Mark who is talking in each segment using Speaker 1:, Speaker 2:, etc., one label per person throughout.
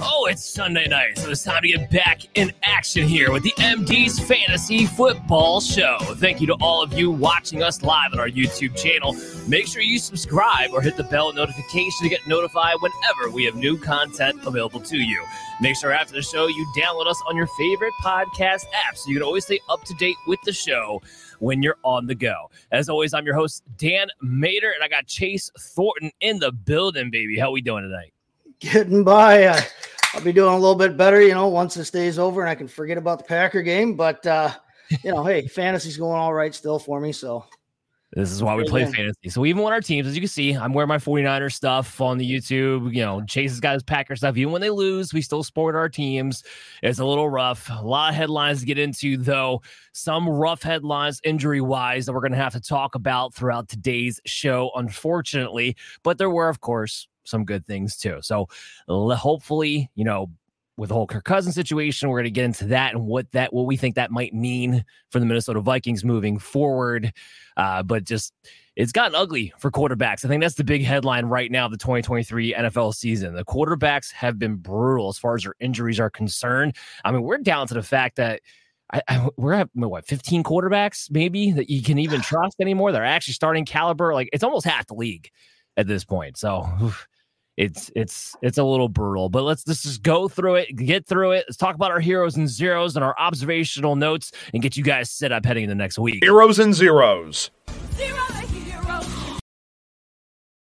Speaker 1: Oh, it's Sunday night, so it's time to get back in action here with the MD's Fantasy Football Show. Thank you to all of you watching us live on our YouTube channel. Make sure you subscribe or hit the bell notification to get notified whenever we have new content available to you. Make sure after the show you download us on your favorite podcast app so you can always stay up to date with the show when you're on the go. As always, I'm your host, Dan Mater, and I got Chase Thornton in the building, baby. How we doing tonight?
Speaker 2: getting by. I'll be doing a little bit better, you know, once this day's over and I can forget about the Packer game. But uh, you know, hey, fantasy's going all right still for me. So
Speaker 1: this is why we play fantasy. So we even when our teams, as you can see, I'm wearing my 49er stuff on the YouTube. You know, Chase has got his Packer stuff. Even when they lose, we still support our teams. It's a little rough. A lot of headlines to get into, though. Some rough headlines injury wise that we're going to have to talk about throughout today's show, unfortunately. But there were, of course, some good things too. So hopefully, you know, with the whole Kirk Cousins situation, we're going to get into that and what that what we think that might mean for the Minnesota Vikings moving forward. Uh, but just it's gotten ugly for quarterbacks. I think that's the big headline right now of the 2023 NFL season. The quarterbacks have been brutal as far as their injuries are concerned. I mean, we're down to the fact that I, I, we're at what 15 quarterbacks maybe that you can even trust anymore. They're actually starting caliber. Like it's almost half the league at this point. So. Oof it's it's it's a little brutal. But let's let's just go through it, get through it. Let's talk about our heroes and zeros and our observational notes, and get you guys set up heading into next week.
Speaker 3: Heroes and zeros.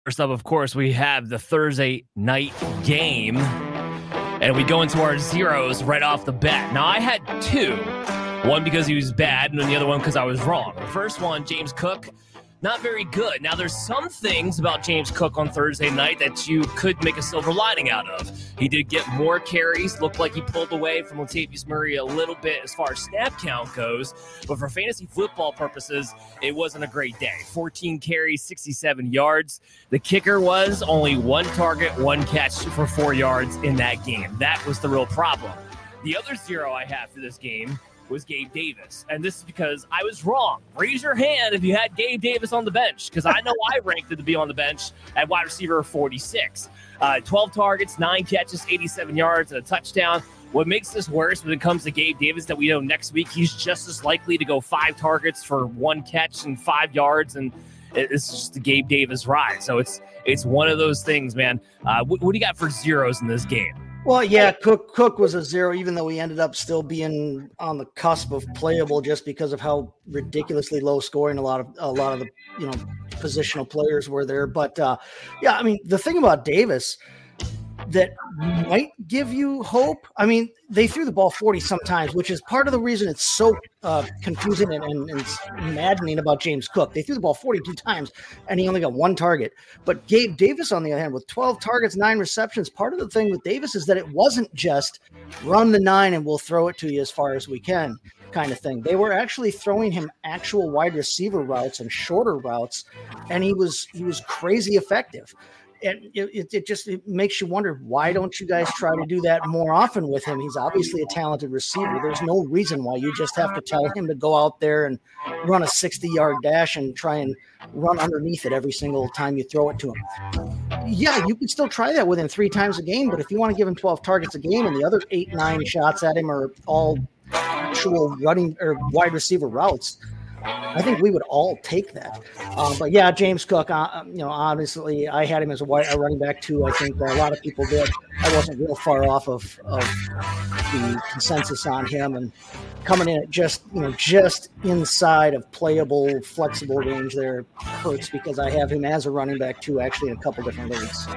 Speaker 1: First up, of course, we have the Thursday night game, and we go into our zeros right off the bat. Now, I had two. One because he was bad, and then the other one because I was wrong. The first one, James Cook not very good. Now, there's some things about James Cook on Thursday night that you could make a silver lining out of. He did get more carries, looked like he pulled away from Latavius Murray a little bit as far as snap count goes, but for fantasy football purposes, it wasn't a great day. 14 carries, 67 yards. The kicker was only one target, one catch for four yards in that game. That was the real problem. The other zero I have for this game was Gabe Davis. And this is because I was wrong. Raise your hand if you had Gabe Davis on the bench, because I know I ranked him to be on the bench at wide receiver 46. Uh, 12 targets, nine catches, 87 yards, and a touchdown. What makes this worse when it comes to Gabe Davis that we know next week he's just as likely to go five targets for one catch and five yards, and it's just the Gabe Davis ride. So it's it's one of those things, man. Uh, what, what do you got for zeros in this game?
Speaker 2: Well, yeah, Cook Cook was a zero, even though he ended up still being on the cusp of playable, just because of how ridiculously low scoring a lot of a lot of the you know positional players were there. But uh, yeah, I mean the thing about Davis that might give you hope. I mean, they threw the ball 40 sometimes, which is part of the reason it's so uh, confusing and, and, and, maddening about James Cook. They threw the ball 42 times and he only got one target. But Gabe Davis, on the other hand, with 12 targets, nine receptions, part of the thing with Davis is that it wasn't just run the nine and we'll throw it to you as far as we can kind of thing. They were actually throwing him actual wide receiver routes and shorter routes, and he was he was crazy effective it, it, it, just it makes you wonder why don't you guys try to do that more often with him? He's obviously a talented receiver. There's no reason why you just have to tell him to go out there and run a 60 yard dash and try and run underneath it every single time you throw it to him. Yeah you can still try that with him three times a game but if you want to give him 12 targets a game and the other eight nine shots at him are all actual running or wide receiver routes I think we would all take that. Um, but yeah, James Cook, uh, um, you know, obviously I had him as a, white, a running back too. I think a lot of people did. I wasn't real far off of, of the consensus on him and coming in at just, you know, just inside of playable, flexible range there hurts because I have him as a running back too, actually in a couple different leagues.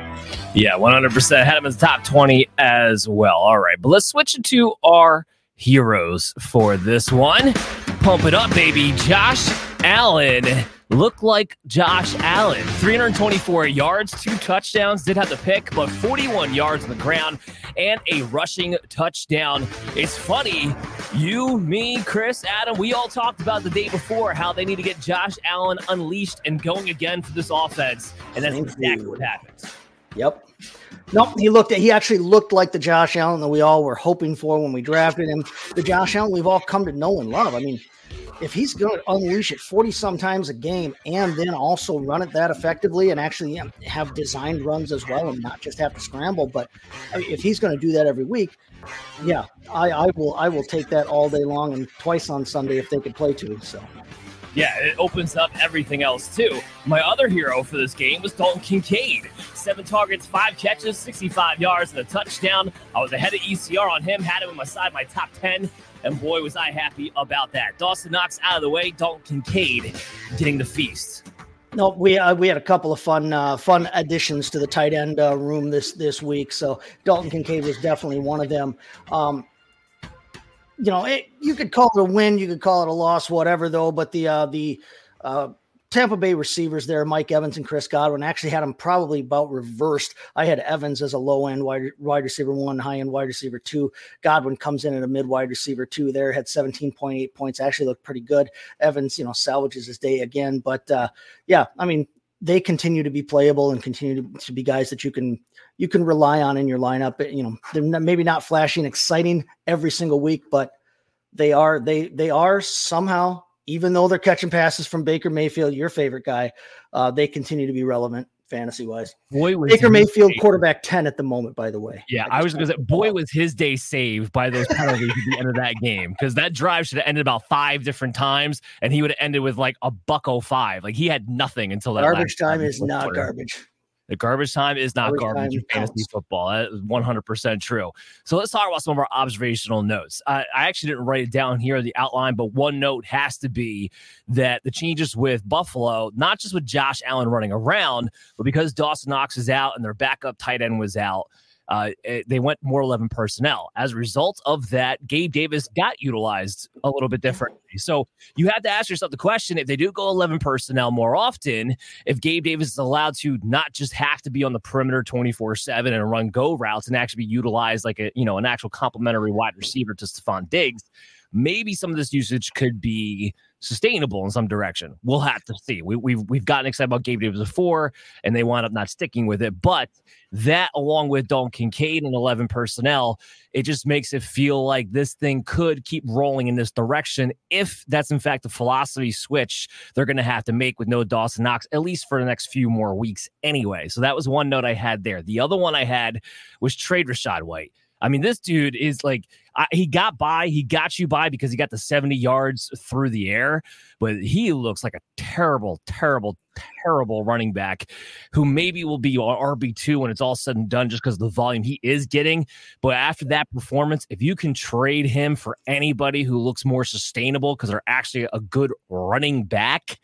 Speaker 1: Yeah, 100% had him the top 20 as well. All right, but let's switch it to our heroes for this one. Pump it up, baby. Josh Allen looked like Josh Allen. 324 yards, two touchdowns, did have the pick, but 41 yards on the ground and a rushing touchdown. It's funny, you, me, Chris, Adam, we all talked about the day before how they need to get Josh Allen unleashed and going again for this offense. And that's exactly what happens.
Speaker 2: Yep. Nope, he looked. He actually looked like the Josh Allen that we all were hoping for when we drafted him. The Josh Allen we've all come to know and love. I mean, if he's going to unleash it 40 sometimes a game and then also run it that effectively and actually have designed runs as well and not just have to scramble, but if he's going to do that every week, yeah, I, I will. I will take that all day long and twice on Sunday if they could play to. So
Speaker 1: yeah, it opens up everything else too. My other hero for this game was Dalton Kincaid. Seven targets, five catches, 65 yards, and a touchdown. I was ahead of ECR on him, had him in my side, my top 10, and boy, was I happy about that. Dawson Knox out of the way, Dalton Kincaid getting the feast.
Speaker 2: No, we uh, we had a couple of fun uh, fun additions to the tight end uh, room this this week. So Dalton Kincaid was definitely one of them. Um, you know, it, you could call it a win, you could call it a loss, whatever. Though, but the uh, the uh, Tampa Bay receivers there, Mike Evans and Chris Godwin, actually had them probably about reversed. I had Evans as a low end wide, wide receiver one, high end wide receiver two. Godwin comes in at a mid wide receiver two there, had 17.8 points, actually looked pretty good. Evans, you know, salvages his day again. But uh, yeah, I mean, they continue to be playable and continue to, to, be guys that you can you can rely on in your lineup. You know, they're not, maybe not flashy and exciting every single week, but they are they they are somehow even though they're catching passes from Baker Mayfield, your favorite guy, uh, they continue to be relevant fantasy wise. Boy, Baker Mayfield, quarterback 10 at the moment, by the way.
Speaker 1: Yeah, I, I was going to say, boy, was his day saved by those penalties at the end of that game because that drive should have ended about five different times and he would have ended with like a buck oh five. Like he had nothing until that.
Speaker 2: Garbage time is not quarter. garbage.
Speaker 1: The garbage time is not garbage, garbage in fantasy football. That is 100% true. So let's talk about some of our observational notes. I actually didn't write it down here, in the outline, but one note has to be that the changes with Buffalo, not just with Josh Allen running around, but because Dawson Knox is out and their backup tight end was out, uh, they went more 11 personnel. As a result of that, Gabe Davis got utilized a little bit differently. So you have to ask yourself the question if they do go 11 personnel more often, if Gabe Davis is allowed to not just have to be on the perimeter 24 7 and run go routes and actually be utilized like a, you know, an actual complementary wide receiver to Stefon Diggs, maybe some of this usage could be sustainable in some direction. We'll have to see. We, we've, we've gotten excited about Gabe Davis before, and they wound up not sticking with it. But that, along with Dalton Kincaid and 11 personnel, it just makes it feel like this thing could keep rolling in this direction. If that's in fact the philosophy switch they're going to have to make with no Dawson Knox, at least for the next few more weeks anyway. So that was one note I had there. The other one I had was trade Rachaad White. I mean, this dude is like I, he got by, he got you by because he got the 70 yards through the air, but he looks like a terrible, terrible, terrible running back who maybe will be RB2 when it's all said and done just because of the volume he is getting. But after that performance, if you can trade him for anybody who looks more sustainable because they're actually a good running back,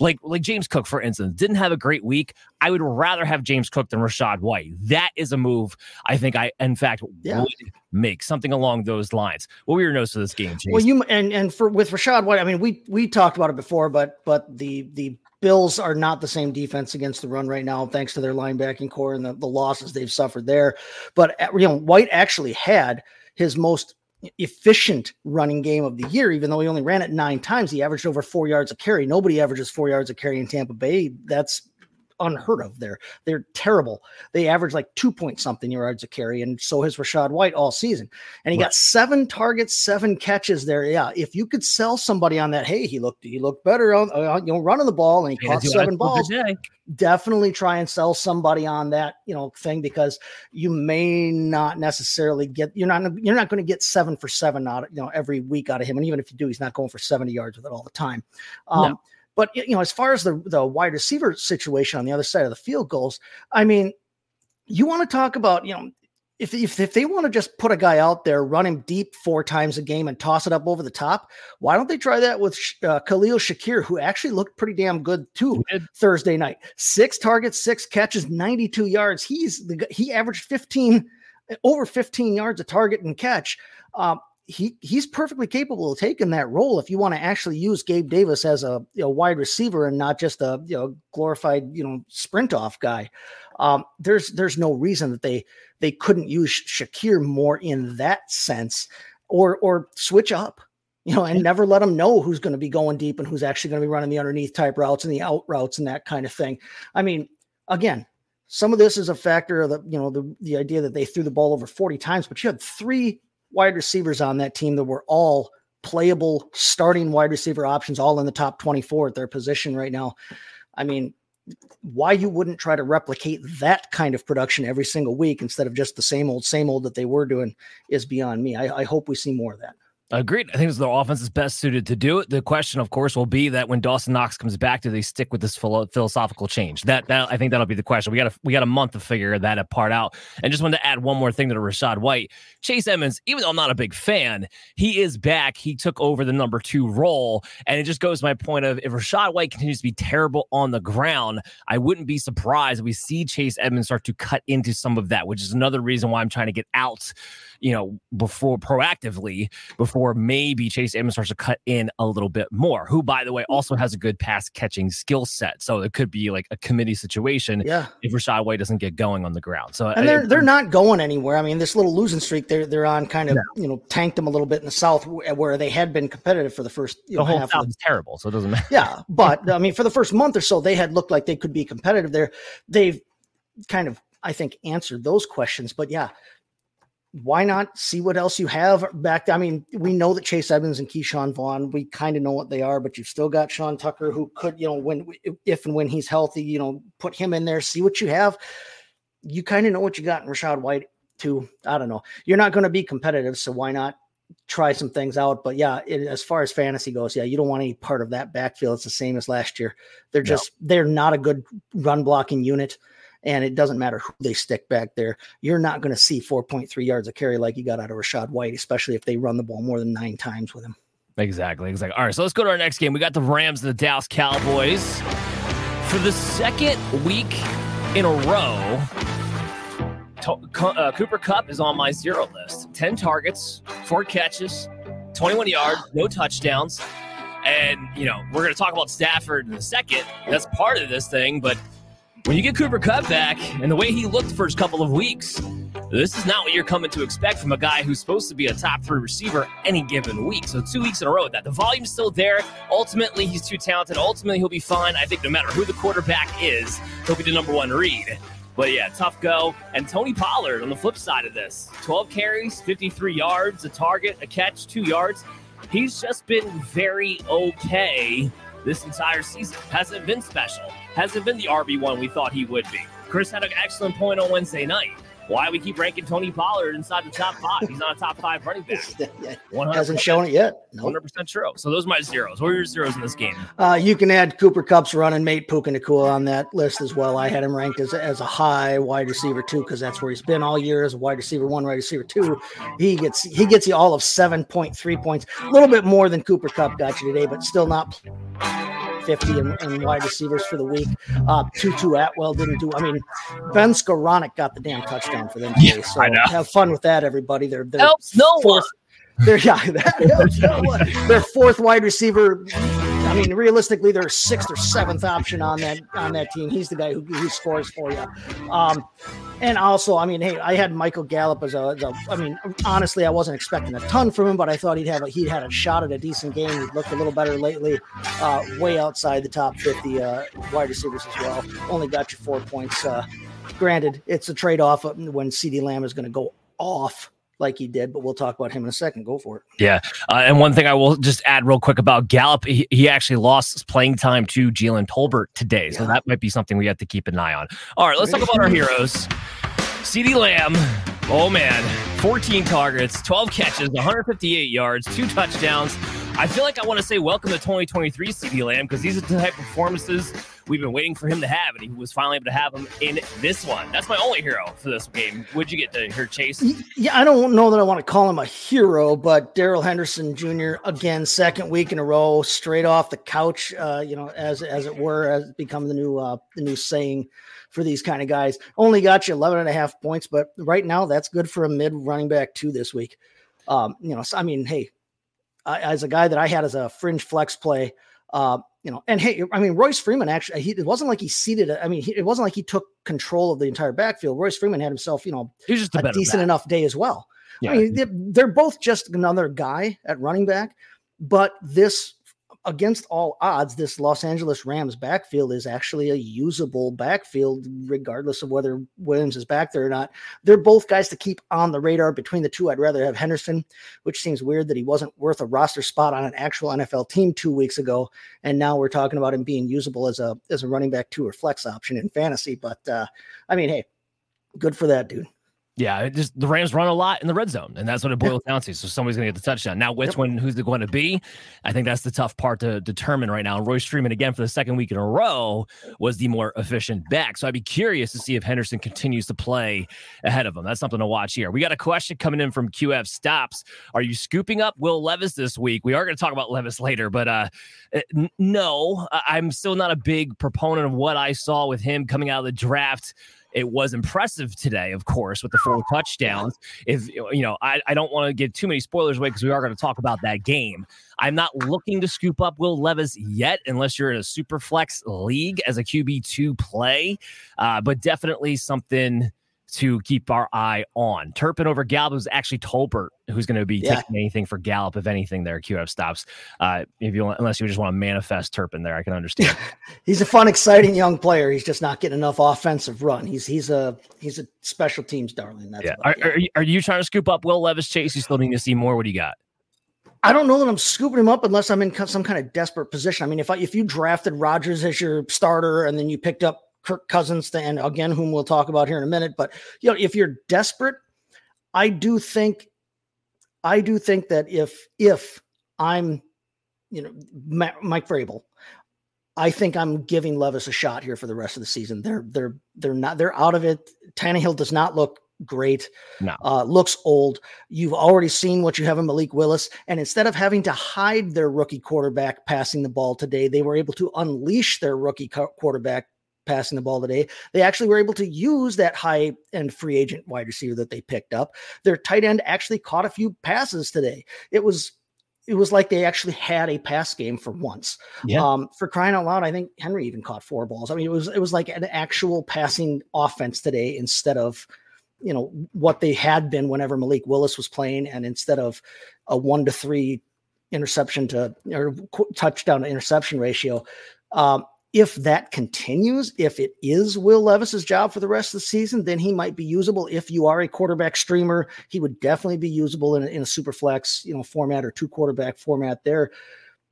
Speaker 1: like like James Cook, for instance, didn't have a great week. I would rather have James Cook than Rachaad White. That is a move I think I, in fact, yeah. would make something along those lines. What were your notes for this game?
Speaker 2: Well, you and and for with Rachaad White, I mean, we we talked about it before, but but the the Bills are not the same defense against the run right now, thanks to their linebacking corps and the, the losses they've suffered there. But uh, you know, White actually had his most efficient running game of the year, even though he only ran it nine times. He averaged over four yards a carry. Nobody averages four yards a carry in Tampa Bay. That's unheard of there. They're terrible. They average like two point something yards a carry, and so has Rachaad White all season. And he right. got seven targets, seven catches there. Yeah, if you could sell somebody on that, hey, he looked he looked better on uh, you know running the ball and he yeah, caught seven balls. Definitely try and sell somebody on that you know thing because you may not necessarily get you're not you're not going to get seven for seven out you know every week out of him, and even if you do, he's not going for seventy yards with it all the time. Um, no but you know, as far as the the wide receiver situation on the other side of the field goes, I mean, you want to talk about you know if, if, if they want to just put a guy out there, run him deep four times a game and toss it up over the top, why don't they try that with uh, Khalil Shakir, who actually looked pretty damn good too Thursday night? Six targets, six catches, 92 yards. He's the he averaged 15 over 15 yards a target and catch. Um, he he's perfectly capable of taking that role if you want to actually use Gabe Davis as a you know, wide receiver and not just a you know glorified you know sprint off guy. Um, there's there's no reason that they they couldn't use Shakir more in that sense, or or switch up, you know, and never let them know who's going to be going deep and who's actually going to be running the underneath type routes and the out routes and that kind of thing. I mean, again, some of this is a factor of the you know the the idea that they threw the ball over 40 times, but you had three wide receivers on that team that were all playable starting wide receiver options, all in the top 24 at their position right now. I mean, why you wouldn't try to replicate that kind of production every single week instead of just the same old, same old that they were doing is beyond me. I, I hope we see more of that.
Speaker 1: Agreed. I think the offense is best suited to do it. The question, of course, will be that when Dawson Knox comes back, do they stick with this philosophical change? That, that I think that'll be the question. We got a, we got a month to figure that part out. And just wanted to add one more thing to the Rachaad White. Chase Edmonds, even though I'm not a big fan, he is back. He took over the number two role, and it just goes to my point of if Rachaad White continues to be terrible on the ground, I wouldn't be surprised if we see Chase Edmonds start to cut into some of that, which is another reason why I'm trying to get out, you know, before proactively before maybe Chase Edmonds starts to cut in a little bit more, who, by the way, hmm. also has a good pass catching skill set. So it could be like a committee situation
Speaker 2: yeah.
Speaker 1: if Rachaad White doesn't get going on the ground. So
Speaker 2: and they're, they're not going anywhere. I mean, this little losing streak they're, they're on kind of, yeah. you know, tanked them a little bit in the South where they had been competitive for the first, you
Speaker 1: the
Speaker 2: know,
Speaker 1: whole South is terrible. So it doesn't matter.
Speaker 2: Yeah. But I mean, for the first month or so, they had looked like they could be competitive there. They've kind of, I think, answered those questions. But yeah, why not see what else you have back? I mean, we know that Chase Edmonds and Ke'Shawn Vaughn, we kind of know what they are, but you've still got Sean Tucker, who could, you know, when if and when he's healthy, you know, put him in there, see what you have. You kind of know what you got in Rachaad White, too. I don't know. You're not going to be competitive, so why not try some things out? But yeah, it, as far as fantasy goes, yeah, you don't want any part of that backfield. It's the same as last year. They're just no. they're not a good run blocking unit and it doesn't matter who they stick back there. You're not going to see 4.3 yards of carry like you got out of Rachaad White, especially if they run the ball more than nine times with him.
Speaker 1: Exactly. Exactly. All right. So let's go to our next game. We got the Rams and the Dallas Cowboys. For the second week in a row, uh, Cooper Kupp is on my zero list 10 targets, four catches, 21 yards, no touchdowns. And, you know, we're going to talk about Stafford in a second. That's part of this thing, but when you get Cooper Kupp back and the way he looked the first couple of weeks, this is not what you're coming to expect from a guy who's supposed to be a top three receiver any given week. So two weeks in a row that. The volume's still there. Ultimately, he's too talented. Ultimately, he'll be fine. I think no matter who the quarterback is, he'll be the number one read. But yeah, tough go. And Tony Pollard on the flip side of this 12 carries, 53 yards, a target, a catch, two yards. He's just been very okay this entire season. Hasn't been special. Hasn't been the RB1 we thought he would be. Chris had an excellent point on Wednesday night. Why we keep ranking Tony Pollard inside the top five? He's not a top five running back.
Speaker 2: He hasn't shown it yet.
Speaker 1: One hundred percent true. So those are my zeros. What are your zeros in this game?
Speaker 2: Uh, you can add Cooper Kupp's running mate Puka Nacua on that list as well. I had him ranked as, as a high wide receiver too because that's where he's been all year as a wide receiver one, wide receiver two. He gets he gets you all of seven point three points, a little bit more than Cooper Kupp got you today, but still not 50 and, wide receivers for the week. Uh, Tutu Atwell didn't do. I mean, Ben Skowronek got the damn touchdown for them today. So have fun with that, everybody. They're, they're
Speaker 1: helps no fourth,
Speaker 2: one. They're yeah, that helps no one. Their fourth wide receiver I mean, realistically, their sixth or seventh option on that on that team. He's the guy who, who scores for you. Um, and also, I mean, hey, I had Michael Gallup as a, as a. I mean, honestly, I wasn't expecting a ton from him, but I thought he'd have a, he'd had a shot at a decent game. He'd looked a little better lately, uh, way outside the top fifty uh, wide receivers as well. Only got you four points. Uh, granted, it's a trade off when CeeDee Lamb is going to go off like he did, but we'll talk about him in a second. Go for it.
Speaker 1: Yeah. Uh, and one thing I will just add real quick about Gallup, he, he actually lost his playing time to Jalen Tolbert today. So that might be something we have to keep an eye on. All right, let's talk about our heroes. CeeDee Lamb, oh man, 14 targets, 12 catches, 158 yards, two touchdowns. I feel like I want to say welcome to 2023 CeeDee Lamb because these are the type of performances we've been waiting for him to have, and he was finally able to have him in this one. That's my only hero for this game. Would you get to hear Chase?
Speaker 2: Yeah, I don't know that I want to call him a hero, but Darrell Henderson Jr. again, second week in a row, straight off the couch. Uh, you know, as as it were, has become the new uh, the new saying for these kind of guys. Only got you 11 and a half points, but right now that's good for a mid running back two this week. Um, you know, so, I mean, hey, I, as a guy that I had as a fringe flex play, uh, you know, and hey, I mean, Royce Freeman actually, he, it wasn't like he seated. I mean, he, it wasn't like he took control of the entire backfield. Royce Freeman had himself, you know,
Speaker 1: He's just a,
Speaker 2: a decent
Speaker 1: back.
Speaker 2: enough day as well.
Speaker 1: Yeah.
Speaker 2: I mean, they're, they're both just another guy at running back, but this against all odds, this Los Angeles Rams backfield is actually a usable backfield, regardless of whether Williams is back there or not. They're both guys to keep on the radar between the two. I'd rather have Henderson, which seems weird that he wasn't worth a roster spot on an actual NFL team two weeks ago, and now we're talking about him being usable as a as a running back two or flex option in fantasy. But uh, I mean, hey, good for that dude.
Speaker 1: Yeah, it just the Rams run a lot in the red zone, and that's what it boils down to. So somebody's going to get the touchdown. Now, which
Speaker 2: Yep.
Speaker 1: one, who's it going to be? I think that's the tough part to determine right now. And Royce Freeman, again, for the second week in a row, was the more efficient back. So I'd be curious to see if Henderson continues to play ahead of him. That's something to watch here. We got a question coming in from QF Stops. Are you scooping up Will Levis this week? We are going to talk about Levis later, but uh, n- no, I'm still not a big proponent of what I saw with him coming out of the draft it was impressive today, of course, with the four touchdowns. If you know, I, I don't want to give too many spoilers away because we are going to talk about that game. I'm not looking to scoop up Will Levis yet, unless you're in a super flex league as a QB two play, uh, but definitely something to keep our eye on. Turpin over Gallup is actually Tolbert who's going to be
Speaker 2: Yeah.
Speaker 1: taking anything for Gallup, if anything. There, QF stops. Uh, if you unless you just want to manifest Turpin there, I can understand.
Speaker 2: He's a fun, exciting young player. He's just not getting enough offensive run. He's he's a he's a special teams darling. That's
Speaker 1: yeah. Are, are, you- are you trying to scoop up Will Levis Chase? You still need to see more. What do you got?
Speaker 2: I don't know that I'm scooping him up unless I'm in some kind of desperate position. I mean, if I, if you drafted Rodgers as your starter and then you picked up Kirk Cousins, and again, whom we'll talk about here in a minute, but you know, if you're desperate, I do think, I do think that if if I'm, you know, Mike Vrabel, I think I'm giving Levis a shot here for the rest of the season. They're they're they're not they're out of it. Tannehill does not look great.
Speaker 1: No.
Speaker 2: Uh, looks old. You've already seen what you have in Malik Willis, and instead of having to hide their rookie quarterback passing the ball today, they were able to unleash their rookie co- quarterback passing the ball today. They actually were able to use that high end free agent wide receiver that they picked up. Their tight end actually caught a few passes today. It was it was like they actually had a pass game for once.
Speaker 1: Yeah.
Speaker 2: Um, for crying out loud, I think Henry even caught four balls. I mean, it was it was like an actual passing offense today instead of you know what they had been whenever Malik Willis was playing, and instead of a one to three interception to or touchdown to interception ratio. Um, if that continues, if it is Will Levis's job for the rest of the season, then he might be usable. If you are a quarterback streamer, he would definitely be usable in, a- in a super flex, you know, format or two quarterback format there.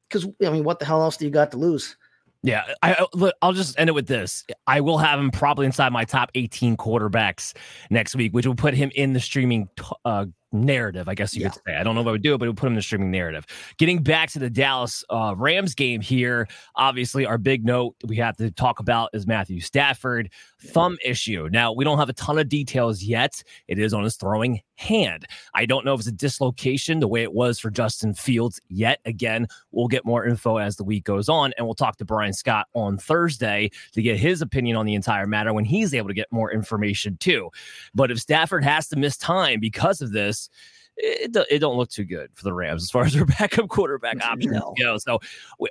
Speaker 2: Because I mean, what the hell else do you got to lose?
Speaker 1: Yeah, I, I- look, I'll just end it with this. I will have him probably inside my top 18 quarterbacks next week, which will put him in the streaming uh, narrative, I guess you could say. I don't know if I would do it, but it would put him in the streaming narrative. Getting back to the Dallas uh, Rams game here, obviously, our big note we have to talk about is Matthew Stafford thumb issue. Now, we don't have a ton of details yet. It is on his throwing hand. I don't know if it's a dislocation the way it was for Justin Fields yet. Again, we'll get more info as the week goes on, and we'll talk to Brian Scott on Thursday to get his opinion on the entire matter when he's able to get more information too. But if Stafford has to miss time because of this, it, do- it don't look too good for the Rams as far as their backup quarterback options
Speaker 2: No.
Speaker 1: go. So,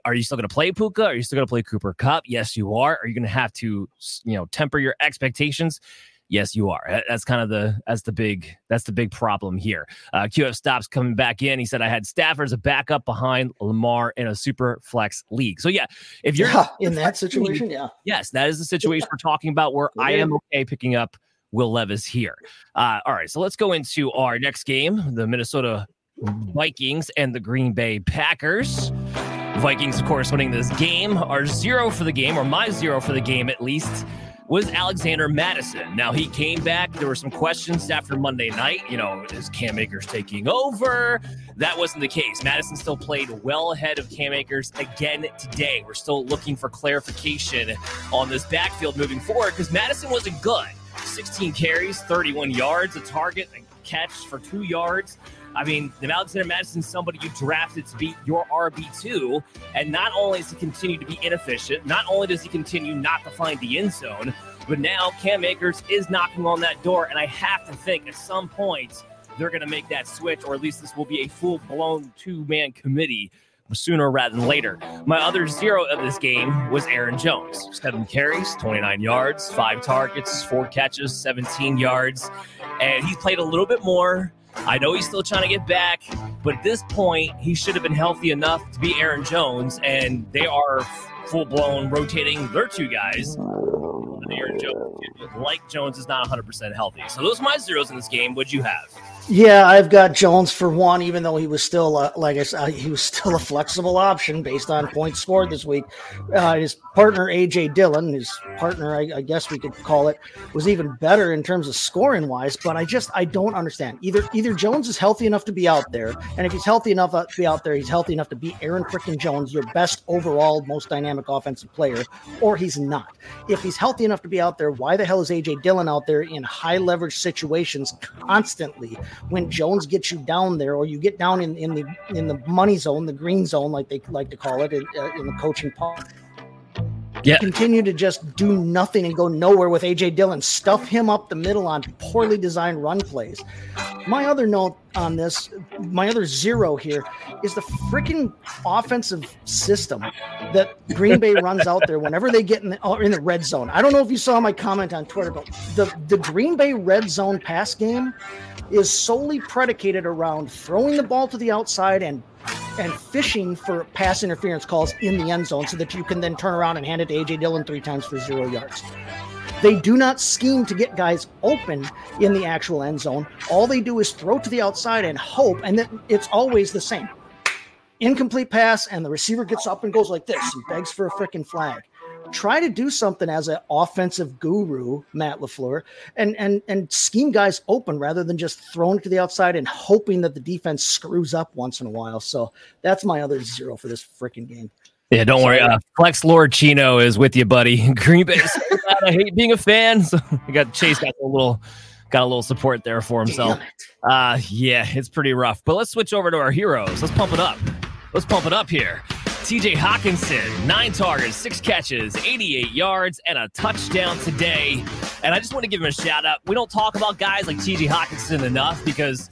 Speaker 1: are you still going to play Puka? Are you still going to play Cooper Kupp? Yes, you are. Are you going to have to, you know, temper your expectations? Yes, you are. That's kind of the that's the big that's the big problem here. Uh, QF stops coming back in. He said I had Stafford as a backup behind Lamar in a super flex league. So yeah, if you're
Speaker 2: Yeah, in that situation, yeah.
Speaker 1: Yes, that is the situation we're talking about where I am okay picking up Will Levis here. Uh, all right, so let's go into our next game the Minnesota Vikings and the Green Bay Packers. Vikings, of course, winning this game are zero for the game, or my zero for the game at least. was Alexander Mattison. Now he came back. There were some questions after Monday night. You know, is Cam Akers taking over? That wasn't the case. Mattison still played well ahead of Cam Akers again today. We're still looking for clarification on this backfield moving forward because Mattison wasn't good. 16 carries, 31 yards, a target, a catch for two yards. I mean, the Alexander Mattison somebody you drafted to be your RB2. And not only does he continue to be inefficient, not only does he continue not to find the end zone, but now Cam Akers is knocking on that door. And I have to think at some point they're going to make that switch, or at least this will be a full blown two man committee sooner rather than later. My other zero of this game was Aaron Jones. Seven carries, 29 yards, five targets, four catches, 17 yards. And he's played a little bit more I know he's still trying to get back, but at this point, he should have been healthy enough to be Aaron Jones, and they are full blown rotating their two guys. Aaron Jones, like Jones, is not 100% healthy. So those are my zeros in this game. What'd you have?
Speaker 2: Yeah, I've got Jones for one, even though he was still, uh, like I said, he was still a flexible option based on points scored this week. Uh, his partner AJ Dillon, his partner, I, I, guess we could call it, was even better in terms of scoring wise. But I just I don't understand. Either either Jones is healthy enough to be out there, and if he's healthy enough to be out there, he's healthy enough to be Aaron freaking Jones, your best overall, most dynamic offensive player, or he's not. If he's healthy enough to be out there, why the hell is AJ Dillon out there in high leverage situations constantly? when Jones gets you down there, or you get down in, in the in the money zone, the green zone, like they like to call it in, uh, in the coaching part. Yeah. Continue to just do nothing and go nowhere with AJ Dillon. Stuff him up the middle on poorly designed run plays. My other note on this, my other zero here is the freaking offensive system that Green Bay runs out there whenever they get in the, in the red zone. I don't know if you saw my comment on Twitter, but the, the Green Bay red zone pass game is solely predicated around throwing the ball to the outside and and fishing for pass interference calls in the end zone so that you can then turn around and hand it to AJ Dillon three times for zero yards. They do not scheme to get guys open in the actual end zone. All they do is throw to the outside and hope, and it's always the same. Incomplete pass, and the receiver gets up and goes like this and begs for a freaking flag try to do something as an offensive guru, Matt LaFleur, and and and scheme guys open rather than just throwing it to the outside and hoping that the defense screws up once in a while. So that's my other zero for this freaking game.
Speaker 1: Yeah, don't worry. Uh, Flex Lord Chino is with you, buddy. Green Bay. I hate being a fan, so I got Chase got a little got a little support there for himself. Uh yeah, it's pretty rough. But let's switch over to our heroes. Let's pump it up. Let's pump it up here. TJ Hockenson, nine targets, six catches, 88 yards, and a touchdown today. And I just want to give him a shout out. We don't talk about guys like TJ Hockenson enough because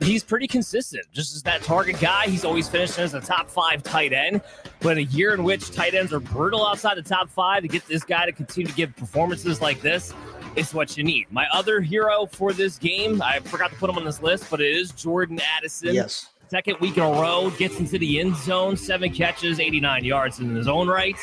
Speaker 1: he's pretty consistent. Just as that target guy, he's always finishing as a top five tight end. But a year in which tight ends are brutal outside the top five to get this guy to continue to give performances like this, is what you need. My other hero for this game, I forgot to put him on this list, but it is Jordan Addison.
Speaker 2: Yes.
Speaker 1: Second week in a row, gets into the end zone, seven catches, 89 yards in his own right.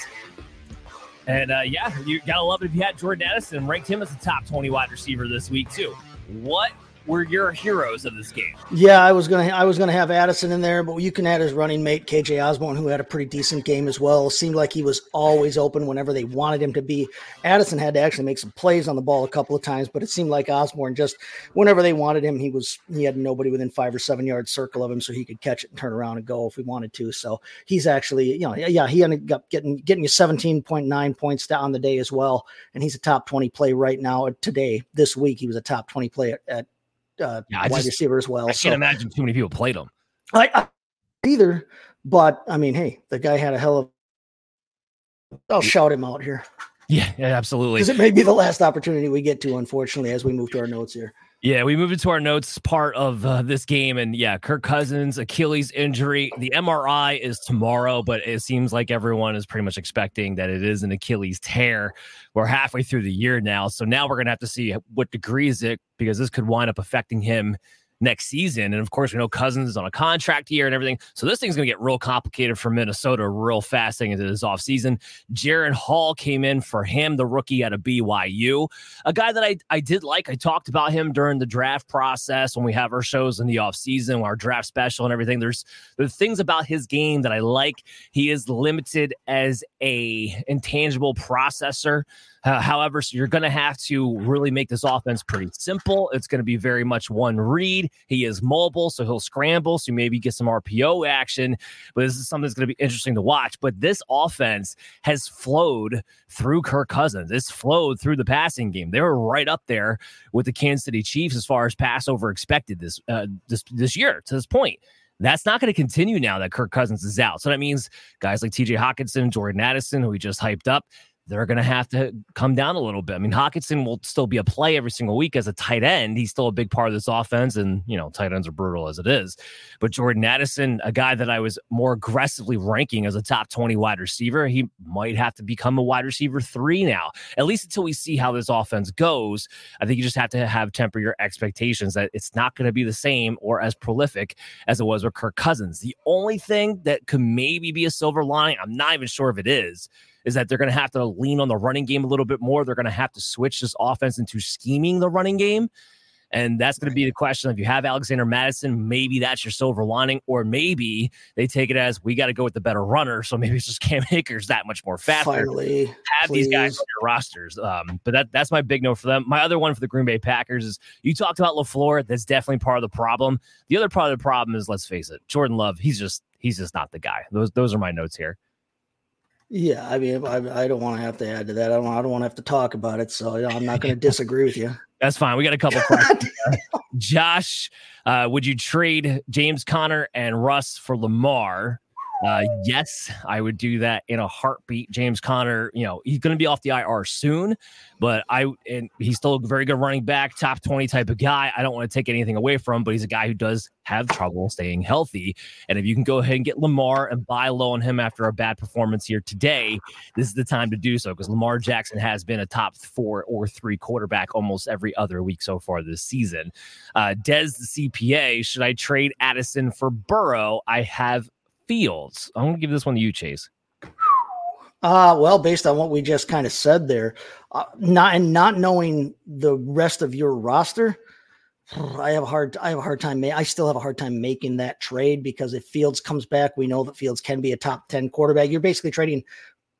Speaker 1: And uh, yeah, you gotta love it if you had Jordan Addison, ranked him as a top 20 wide receiver this week, too. What were your heroes of this game.
Speaker 2: Yeah, I was gonna I was gonna have Addison in there, but you can add his running mate KJ Osborne, who had a pretty decent game as well. Seemed like he was always open whenever they wanted him to be. Addison had to actually make some plays on the ball a couple of times, but it seemed like Osborne just whenever they wanted him, he was he had nobody within five or seven yard circle of him, so he could catch it and turn around and go if we wanted to. So he's actually you know yeah he ended up getting getting you seventeen point nine points down the day as well, and he's a top twenty play right now today this week. He was a top twenty play at, at uh, yeah, wide just, receiver as well.
Speaker 1: I can't imagine too many people played him.
Speaker 2: I, I, either, but I mean, hey, the guy had a hell of. I'll shout him out here.
Speaker 1: Yeah, yeah absolutely.
Speaker 2: Because it may be the last opportunity we get to, unfortunately, as we move to our notes here.
Speaker 1: Yeah, we move into our notes part of uh, this game, and yeah, Kirk Cousins Achilles injury. The MRI is tomorrow, but it seems like everyone is pretty much expecting that it is an Achilles tear. We're halfway through the year now, so now we're gonna have to see what degree is it because this could wind up affecting him next season. And of course, we know Cousins is on a contract year and everything. So this thing's going to get real complicated for Minnesota real fast into this offseason. Jaren Hall came in for him, the rookie out of BYU, a guy that I, I did like. I talked about him during the draft process when we have our shows in the offseason, our draft special and everything. There's there's things about his game that I like. He is limited as a intangible processor. Uh, however, so you're going to have to really make this offense pretty simple. It's going to be very much one read. He is mobile, so he'll scramble, so maybe get some RPO action. But this is something that's going to be interesting to watch. But this offense has flowed through Kirk Cousins. It's flowed through the passing game. They were right up there with the Kansas City Chiefs as far as pass over expected this uh, this this year to this point. That's not going to continue now that Kirk Cousins is out. So that means guys like TJ Hockenson, Jordan Addison, who we just hyped up, they're going to have to come down a little bit. I mean, Hockenson will still be a play every single week as a tight end. He's still a big part of this offense, and you know, tight ends are brutal as it is. But Jordan Addison, a guy that I was more aggressively ranking as a top 20 wide receiver, he might have to become a wide receiver three now, at least until we see how this offense goes. I think you just have to have temper your expectations that it's not going to be the same or as prolific as it was with Kirk Cousins. The only thing that could maybe be a silver lining, I'm not even sure if it is is that they're going to have to lean on the running game a little bit more. They're going to have to switch this offense into scheming the running game. And that's going to be the question. If you have Alexander Mattison, maybe that's your silver lining, or maybe they take it as we got to go with the better runner. So maybe it's just Cam Akers that much more faster.
Speaker 2: Finally,
Speaker 1: have please. these guys on your rosters. Um, but that that's my big note for them. My other one for the Green Bay Packers is you talked about LaFleur. That's definitely part of the problem. The other part of the problem is let's face it, Jordan Love. He's just he's just not the guy. Those those are my notes here.
Speaker 2: Yeah, I mean, I, I don't want to have to add to that. I don't. I don't want to have to talk about it. So you know, I'm not going to disagree with you.
Speaker 1: That's fine. We got a couple questions. Josh, uh, would you trade James Conner and Russ for Lamar? Uh, yes, I would do that in a heartbeat. James Conner, you know, he's going to be off the IR soon, but I and he's still a very good running back, top 20 type of guy. I don't want to take anything away from him, but he's a guy who does have trouble staying healthy. And if you can go ahead and get Lamar and buy low on him after a bad performance here today, this is the time to do so because Lamar Jackson has been a top four or three quarterback almost every other week so far this season. Uh, Dez the CPA, should I trade Addison for Burrow? I have Fields. I'm going to give this one to you, Chase.
Speaker 2: Uh, well, based on what we just kind of said there, uh, not and not knowing the rest of your roster, I have a hard I have a hard time. I still have a hard time making that trade because if Fields comes back, we know that Fields can be a top ten quarterback. You're basically trading,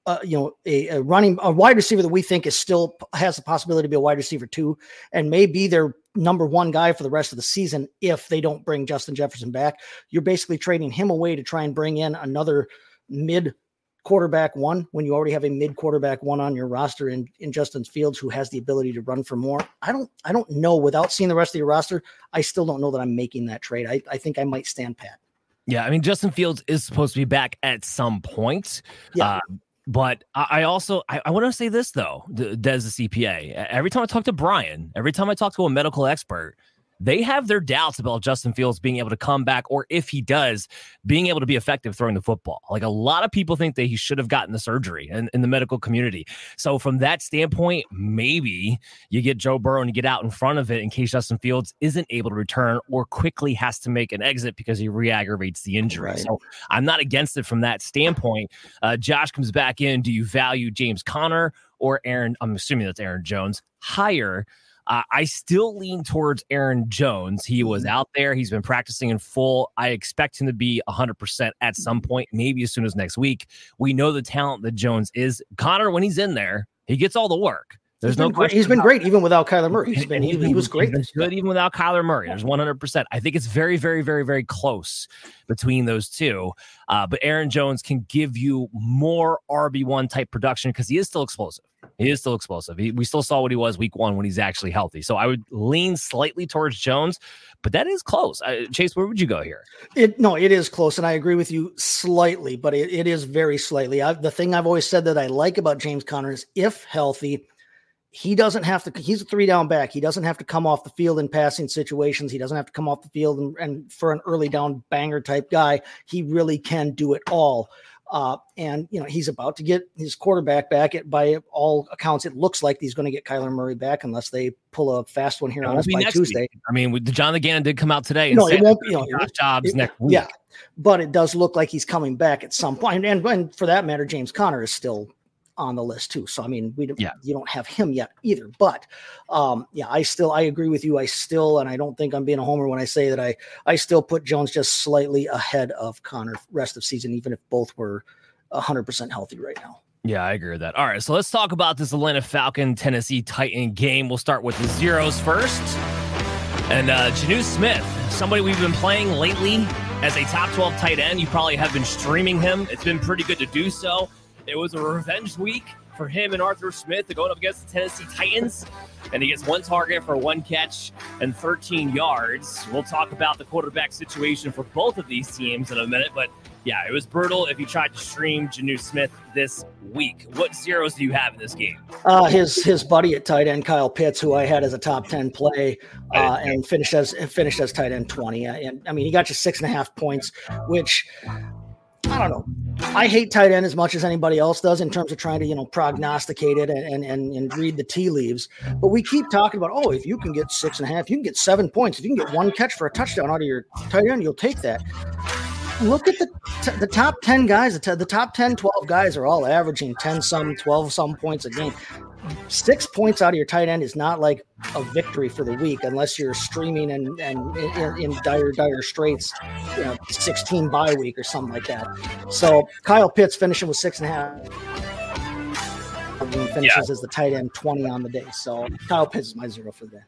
Speaker 2: uh, you know, a, a, running a wide receiver that we think is still has the possibility to be a wide receiver too, and may be their number one guy for the rest of the season if they don't bring Justin Jefferson back. You're basically trading him away to try and bring in another mid quarterback one when you already have a mid quarterback one on your roster in, in Justin Fields who has the ability to run for more. I don't I don't know without seeing the rest of your roster, I still don't know that I'm making that trade. I, I think I might stand pat.
Speaker 1: Yeah, I mean Justin Fields is supposed to be back at some point. Yeah. Uh, but I also I, I want to say this though, Des the CPA. Every time I talk to Brian, every time I talk to a medical expert, they have their doubts about Justin Fields being able to come back, or if he does, being able to be effective throwing the football. Like a lot of people think that he should have gotten the surgery in, in the medical community. So, from that standpoint, maybe you get Joe Burrow and you get out in front of it in case Justin Fields isn't able to return or quickly has to make an exit because he re aggravates the injury. Right. So, I'm not against it from that standpoint. Uh, Josh comes back in. Do you value James Conner or Aaron? I'm assuming that's Aaron Jones higher uh, I still lean towards Aaron Jones. He was mm-hmm. out there. He's been practicing in full. I expect him to be 100% at some mm-hmm. point, maybe as soon as next week. We know the talent that Jones is. Conner, when he's in there, he gets all the work. There's
Speaker 2: he's
Speaker 1: no
Speaker 2: question. He's been great even without Kyler Murray. He's been he, he was great.
Speaker 1: good even without Kyler Murray. There's 100. percent I think it's very, very, very, very close between those two. Uh, but Aaron Jones can give you more RB one type production because he is still explosive. He is still explosive. He, we still saw what he was week one when he's actually healthy. So I would lean slightly towards Jones, but that is close. Uh, Chase, where would you go here?
Speaker 2: It no, it is close, and I agree with you slightly, but it, it is very slightly. I, the thing I've always said that I like about James Conner is if healthy, he doesn't have to he's a three down back he doesn't have to come off the field in passing situations he doesn't have to come off the field and, and, for an early down banger type guy he really can do it all Uh, and you know he's about to get his quarterback back. It, by all accounts, it looks like he's going to get Kyler Murray back unless they pull a fast one here
Speaker 1: It
Speaker 2: on us by Tuesday.
Speaker 1: week. I mean, with- John Gannon did come out today and
Speaker 2: No, it won't be. You know,
Speaker 1: Josh Dobbs
Speaker 2: it-
Speaker 1: next week.
Speaker 2: Yeah, but it does look like he's coming back at some point. And, and for that matter, James Conner is still on the list too. So I mean, we don't,
Speaker 1: Yeah.
Speaker 2: you don't have him yet either. But um, yeah, I still I agree with you. I still, and I don't think I'm being a homer when I say that I I still put Jones just slightly ahead of Conner rest of season, even if both were 100 percent healthy right now.
Speaker 1: Yeah, I agree with that. All right, so let's talk about this Atlanta Falcon Tennessee Titan game. We'll start with the zeros first. And uh Jonnu Smith, somebody we've been playing lately as a top 12 tight end. You probably have been streaming him. It's been pretty good to do so. It was a revenge week for him and Arthur Smith to going up against the Tennessee Titans. And he gets one target for one catch and 13 yards. We'll talk about the quarterback situation for both of these teams in a minute, but yeah, it was brutal if you tried to stream Jonnu Smith this week. What zeros do you have in this game?
Speaker 2: Uh, his his buddy at tight end, Kyle Pitts, who I had as a top ten play, uh, and finished as finished as tight end twenty. And I mean, he got you six and a half points, which I don't know. I hate tight end as much as anybody else does in terms of trying to you know prognosticate it and and and read the tea leaves. But we keep talking about oh, if you can get six and a half, you can get seven points. If you can get one catch for a touchdown out of your tight end, you'll take that look at the t- the top 10 guys the, t- the top 10 12 guys are all averaging 10 some 12 some points a game six points out of your tight end is not like a victory for the week unless you're streaming and and in, in dire dire straits you know 16 bye week or something like that. So kyle pitts finishing with six and a half and he finishes as the tight end 20 on the day. So kyle pitts is my zero for the day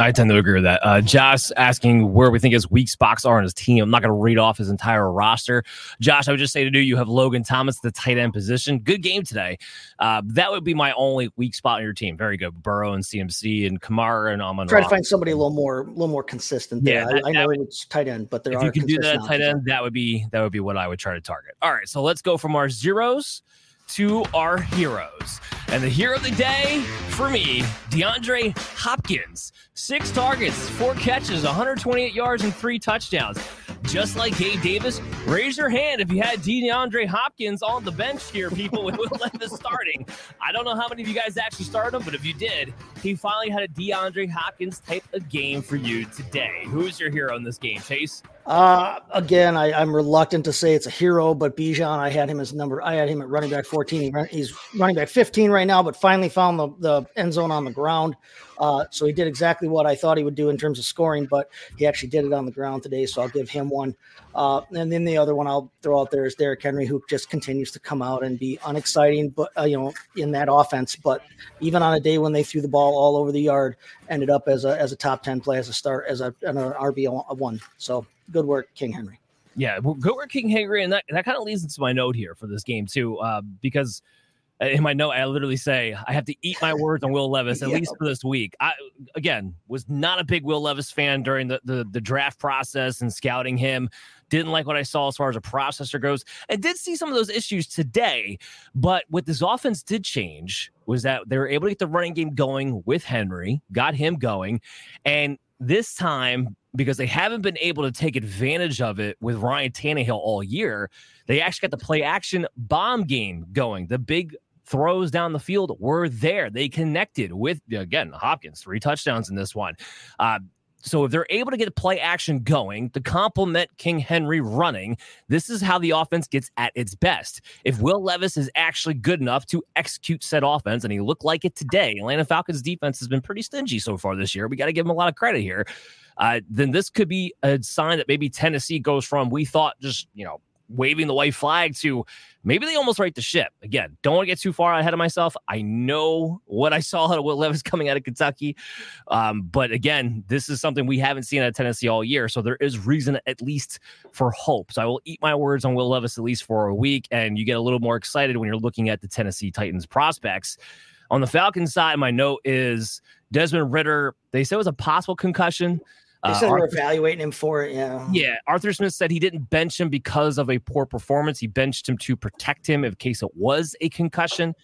Speaker 1: I tend to agree with that. Uh, Josh asking where we think his weak spots are on his team. I'm not going to read off his entire roster. Josh, I would just say to do you have Logan Thomas, the tight end position. Good game today. Uh, that would be my only weak spot on your team. Very good. Burrow and CMC and Kamara and Amon.
Speaker 2: try to find somebody a little more a little more consistent there.
Speaker 1: Yeah, that-
Speaker 2: I, I know
Speaker 1: would-
Speaker 2: it's tight end but there
Speaker 1: If
Speaker 2: are
Speaker 1: you can do that at tight end, that would be that would be what I would try to target. All right, so let's go from our zeros to our heroes. And the hero of the day for me, DeAndre Hopkins. Six targets, four catches, 128 yards, and three touchdowns. Just like Gabe Davis, raise your hand if you had DeAndre Hopkins on the bench here, people, with Will Levis starting. I don't know how many of you guys actually started him, but if you did, he finally had a DeAndre Hopkins type of game for you today. Who's your hero in this game, Chase?
Speaker 2: Uh, again, I, I'm reluctant to say it's a hero, but Bijan, I had him as number, I had him at running back 14. He run, he's running back 15 right now, but finally found the, the end zone on the ground. Uh, so he did exactly what I thought he would do in terms of scoring, but he actually did it on the ground today. So I'll give him one. Uh, and then the other one I'll throw out there is Derrick Henry, who just continues to come out and be unexciting, but uh, you know, in that offense. But even on a day when they threw the ball all over the yard, ended up as a as a top 10 play as a start as a an RB one. So good work, King Henry.
Speaker 1: Yeah, well, go where King Henry, and that, that kind of leads into my note here for this game too, uh, because in my note I literally say I have to eat my words on Will Levis at
Speaker 2: Yeah.
Speaker 1: least for this week. I again was not a big Will Levis fan during the, the the draft process and scouting him. Didn't like what I saw as far as a processor goes, and did see some of those issues today. But what this offense did change was that they were able to get the running game going with Henry, got him going, and this time because they haven't been able to take advantage of it with Ryan Tannehill all year, they actually got the play action bomb game going. The big throws down the field were there. They connected with again Hopkins, three touchdowns in this one. Uh, so if they're able to get play action going to complement King Henry running, this is how the offense gets at its best. If Will Levis is actually good enough to execute said offense, and he looked like it today, Atlanta Falcons defense has been pretty stingy so far this year. We got to give him a lot of credit here. Uh, then this could be a sign that maybe Tennessee goes from we thought just you know waving the white flag to maybe they almost right the ship. Again, don't want to get too far ahead of myself. I know what I saw out of Will Levis coming out of Kentucky. Um, but again, this is something we haven't seen at Tennessee all year. So there is reason at least for hope. So I will eat my words on Will Levis at least for a week. And you get a little more excited when you're looking at the Tennessee Titans prospects. On the Falcons side, my note is Desmond Ridder. They said it was a possible concussion.
Speaker 2: They
Speaker 1: Uh,
Speaker 2: said
Speaker 1: Arthur-
Speaker 2: evaluating him for it. Yeah.
Speaker 1: yeah, Arthur Smith said he didn't bench him because of a poor performance. He benched him to protect him in case it was a concussion.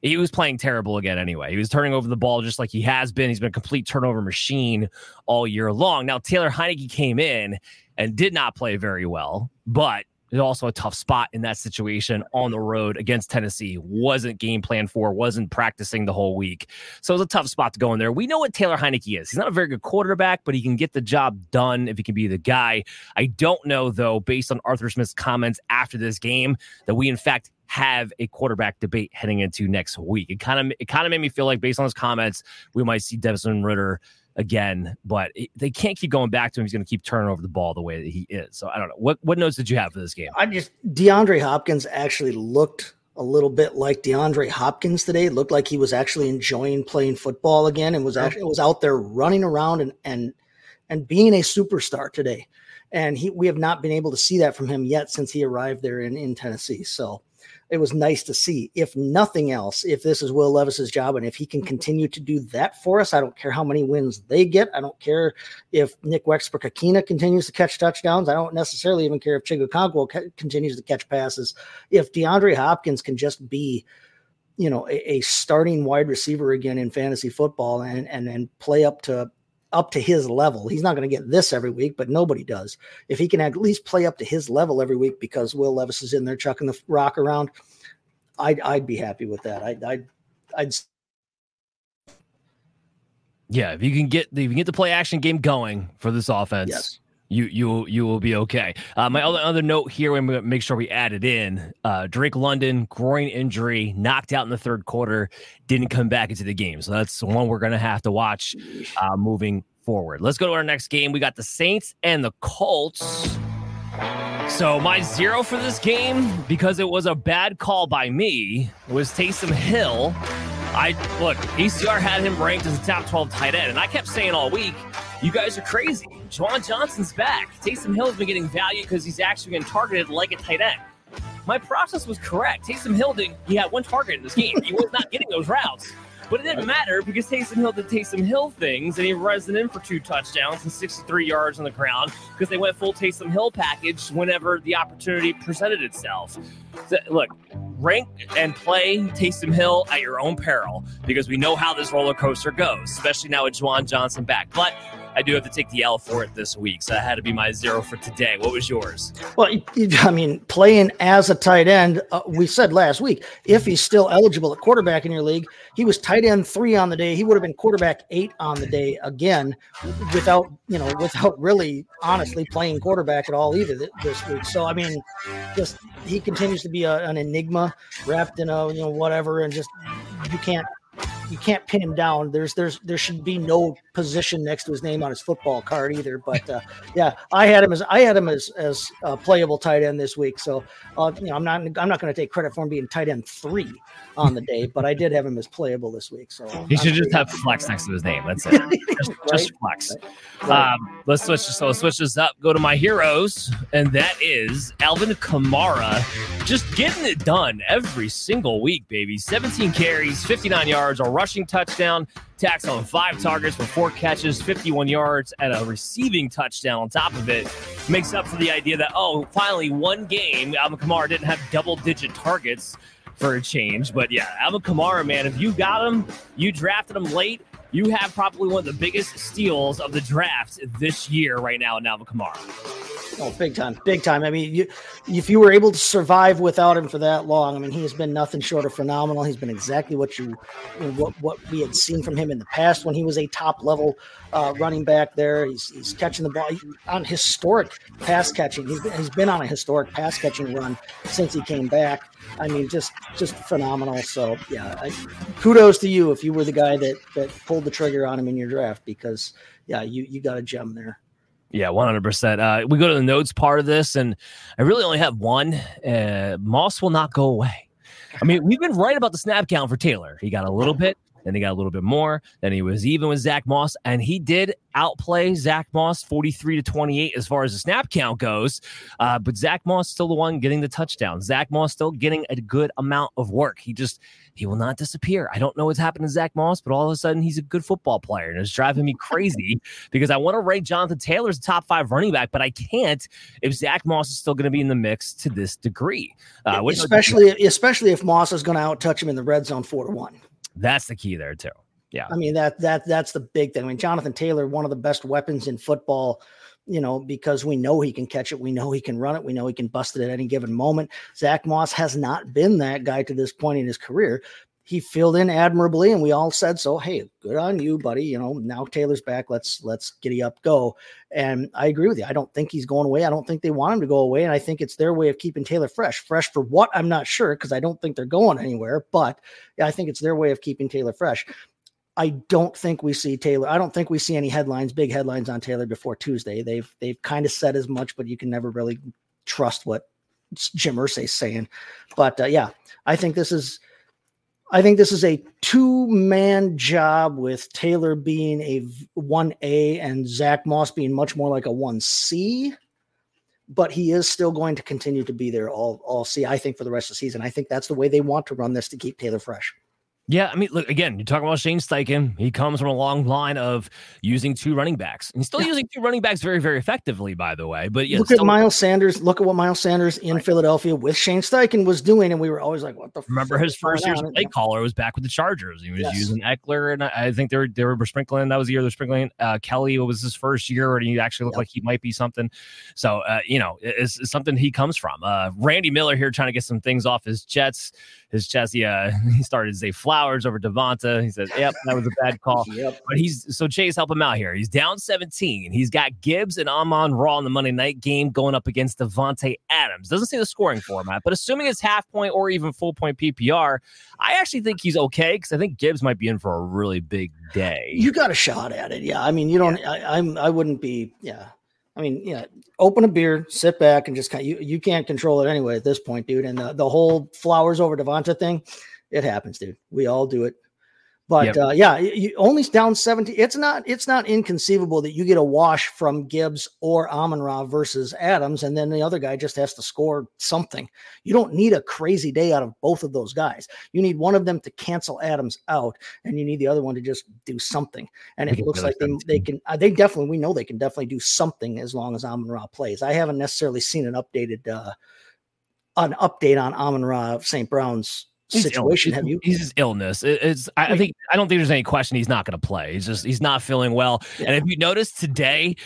Speaker 1: He was playing terrible again anyway. He was turning over the ball just like he has been. He's been a complete turnover machine all year long. Now, Taylor Heinicke came in and did not play very well, but is also a tough spot in that situation on the road against Tennessee. Wasn't game plan for, wasn't practicing the whole week. So it was a tough spot to go in there. We know what Taylor Heinicke is. He's not a very good quarterback, but he can get the job done if he can be the guy. I don't know, though, based on Arthur Smith's comments after this game, that we, in fact, have a quarterback debate heading into next week. It kind of it kind of made me feel like based on his comments, we might see Desmond Ridder again, but they can't keep going back to him. He's going to keep turning over the ball the way that he is. So I don't know. What what notes did you have for this game?
Speaker 2: I just DeAndre Hopkins actually looked a little bit like DeAndre Hopkins today. It looked like he was actually enjoying playing football again and was actually was out there running around and and and being a superstar today. And he we have not been able to see that from him yet since he arrived there in, in Tennessee. So it was nice to see. If nothing else, if this is Will Levis's job and if he can mm-hmm. continue to do that for us, I don't care how many wins they get. I don't care if Nick Westbrook-Ikhine continues to catch touchdowns. I don't necessarily even care if Chig Okonkwo continues to catch passes. If DeAndre Hopkins can just be you know a, a, starting wide receiver again in fantasy football and and and play up to up to his level. He's not going to get this every week, but nobody does. If he can at least play up to his level every week because Will Levis is in there chucking the rock around, I'd I'd be happy with that. I'd I'd, I'd
Speaker 1: yeah, if you can get the if you get the play action game going for this offense, yes. You you you will be okay. Uh, my other other note here, gonna make sure we add it in. Uh, Drake London groin injury, knocked out in the third quarter, didn't come back into the game, so that's one we're gonna have to watch uh, moving forward. Let's go to our next game. We got the Saints and the Colts. So my zero for this game, because it was a bad call by me, was Taysom Hill. I look, ECR had him ranked as a top 12 tight end, and I kept saying all week, you guys are crazy. Juwan Johnson's back. Taysom Hill's been getting value because he's actually been targeted like a tight end. My process was correct. Taysom Hill did he had one target in this game. He was not getting those routes. But it didn't matter because Taysom Hill did Taysom Hill things, and he resin in for two touchdowns and 63 yards on the ground because they went full Taysom Hill package whenever the opportunity presented itself. So, look, rank and play Taysom Hill at your own peril because we know how this roller coaster goes, especially now with Juwan Johnson back. But I do have to take the L for it this week. So that had to be my zero for today. What was yours?
Speaker 2: Well, I mean, playing as a tight end, uh, we said last week, if he's still eligible at quarterback in your league, he was tight end three on the day. He would have been quarterback eight on the day again without, you know, without really honestly playing quarterback at all either this week. So, I mean, just he continues to be a, an enigma wrapped in a, you know, whatever. And just, you can't you can't pin him down. There's there's there should be no position next to his name on his football card either. But uh, yeah, I had him as I had him as as a playable tight end this week. So uh, you know I'm not I'm not going to take credit for him being tight end three on the day, but I did have him as playable this week. So
Speaker 1: he should just have flex next to his name. That's it. Just, right? just flex. Right. Um, let's switch. So let's switch this up. Go to my heroes, and that is Alvin Kamara, just getting it done every single week, baby. 17 carries, 59 yards, a rushing touchdown. Tacks on five targets for four catches, 51 yards, and a receiving touchdown on top of it. Makes up for the idea that, oh, finally, one game, Alvin Kamara didn't have double digit targets for a change. But yeah, Alvin Kamara, man, if you got him, you drafted him late, you have probably one of the biggest steals of the draft this year right now in Alvin Kamara.
Speaker 2: Oh, big time, big time. I mean, you, if you were able to survive without him for that long, I mean, he has been nothing short of phenomenal. He's been exactly what you, what what we had seen from him in the past when he was a top level uh, running back. There, he's he's catching the ball on historic pass catching. He's been, he's been on a historic pass catching run since he came back. I mean, just just phenomenal. So yeah, I, kudos to you if you were the guy that that pulled the trigger on him in your draft because yeah, you you got a gem there.
Speaker 1: Yeah, 100%. Uh, we go to the notes part of this, and I really only have one. Uh, Moss will not go away. I mean, we've been right about the snap count for Taylor. He got a little bit, then he got a little bit more. Then he was even with Zach Moss, and he did outplay Zach Moss 43 to 28 as far as the snap count goes. Uh, but Zach Moss still the one getting the touchdown. Zach Moss still getting a good amount of work. He just he will not disappear. I don't know what's happened to Zach Moss, but all of a sudden he's a good football player, and it's driving me crazy because I want to rate Jonathan Taylor's top five running back, but I can't if Zach Moss is still going to be in the mix to this degree.
Speaker 2: Uh, especially especially if Moss is going to out touch him in the red zone four to one.
Speaker 1: That's the key there too. Yeah.
Speaker 2: I mean that that that's the big thing. I mean Jonathan Taylor, one of the best weapons in football, you know, because we know he can catch it. We know he can run it. We know he can bust it at any given moment. Zach Moss has not been that guy to this point in his career. He filled in admirably, and we all said so. Hey, good on you, buddy. You know, now Taylor's back. Let's let's giddy up, go. And I agree with you. I don't think he's going away. I don't think they want him to go away. And I think it's their way of keeping Taylor fresh. Fresh for what? I'm not sure because I don't think they're going anywhere. But I think it's their way of keeping Taylor fresh. I don't think we see Taylor. I don't think we see any headlines, big headlines on Taylor before Tuesday. They've they've kind of said as much, but you can never really trust what Jim Irsay's saying. But uh, yeah, I think this is I think this is a two man job with Taylor being a one A and Zach Moss being much more like a one C. But he is still going to continue to be there all all. I think for the rest of the season. I think that's the way they want to run this to keep Taylor fresh.
Speaker 1: Yeah, I mean, look again. You're talking about Shane Steichen. He comes from a long line of using two running backs. He's still yeah. using two running backs very, very effectively, by the way. But yeah,
Speaker 2: look
Speaker 1: still-
Speaker 2: at Miles Sanders. Look at what Miles Sanders in right. Philadelphia with Shane Steichen was doing, and we were always like, "What the?"
Speaker 1: Remember his first year's play yeah. caller was back with the Chargers. He was yes. using Ekeler, and I think they were they were sprinkling. That was the year they're sprinkling. Uh, Kelley It was his first year, and he actually looked yep. like he might be something. So uh, you know, it's, it's, something he comes from. Uh, Randy Miller here trying to get some things off his Jets his chest. Yeah, he started Zay Flowers over Devonta. He says, "Yep, that was a bad call." yep. But he's so Chase help him out here. He's down 17. He's got Gibbs and Amon Ra in the Monday night game going up against Davante Adams. Doesn't say the scoring format, but assuming it's half point or even full point PPR, I actually think he's okay because I think Gibbs might be in for a really big day.
Speaker 2: You got a shot at it, yeah. I mean, you don't. Yeah. I, I'm. I wouldn't be. Yeah. I mean, yeah, open a beer, sit back, and just kind of, you, you can't control it anyway at this point, dude. And the, the whole flowers over Devonta thing, it happens, dude. We all do it. But yep. uh, yeah, you only down 70. It's not it's not inconceivable that you get a wash from Gibbs or Amon Ra versus Adams, and then the other guy just has to score something. You don't need a crazy day out of both of those guys. You need one of them to cancel Adams out, and you need the other one to just do something. And it looks like they, they can uh, they definitely we know they can definitely do something as long as Amon Ra plays. I haven't necessarily seen an updated uh an update on Amon Ra of St. Brown's situation have you?
Speaker 1: He's his illness. It's. I think. I don't think there's any question he's not going to play. He's just. He's not feeling well. Yeah. And if you notice today,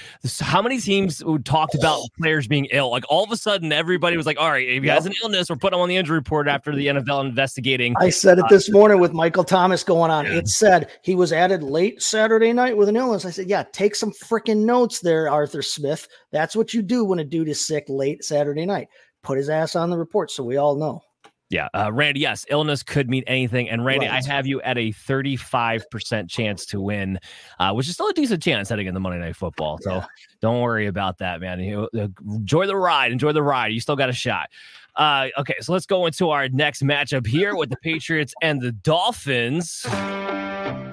Speaker 1: how many teams talked about players being ill? Like all of a sudden, everybody was like, "All right, if he has an illness, we're putting him on the injury report after the NFL investigating."
Speaker 2: I said it uh, this morning with Michael Thomas going on. It said he was added late Saturday night with an illness. I said, "Yeah, take some freaking notes there, Arthur Smith. That's what you do when a dude is sick late Saturday night. Put his ass on the report so we all know."
Speaker 1: Yeah, uh, Randy. Yes, illness could mean anything, and Randy, right. I have you at a thirty-five percent chance to win, uh, which is still a decent chance heading into Monday Night Football. So yeah. don't worry about that, man. You, uh, enjoy the ride. Enjoy the ride. You still got a shot. Uh, okay, so let's go into our next matchup here with the Patriots and the Dolphins.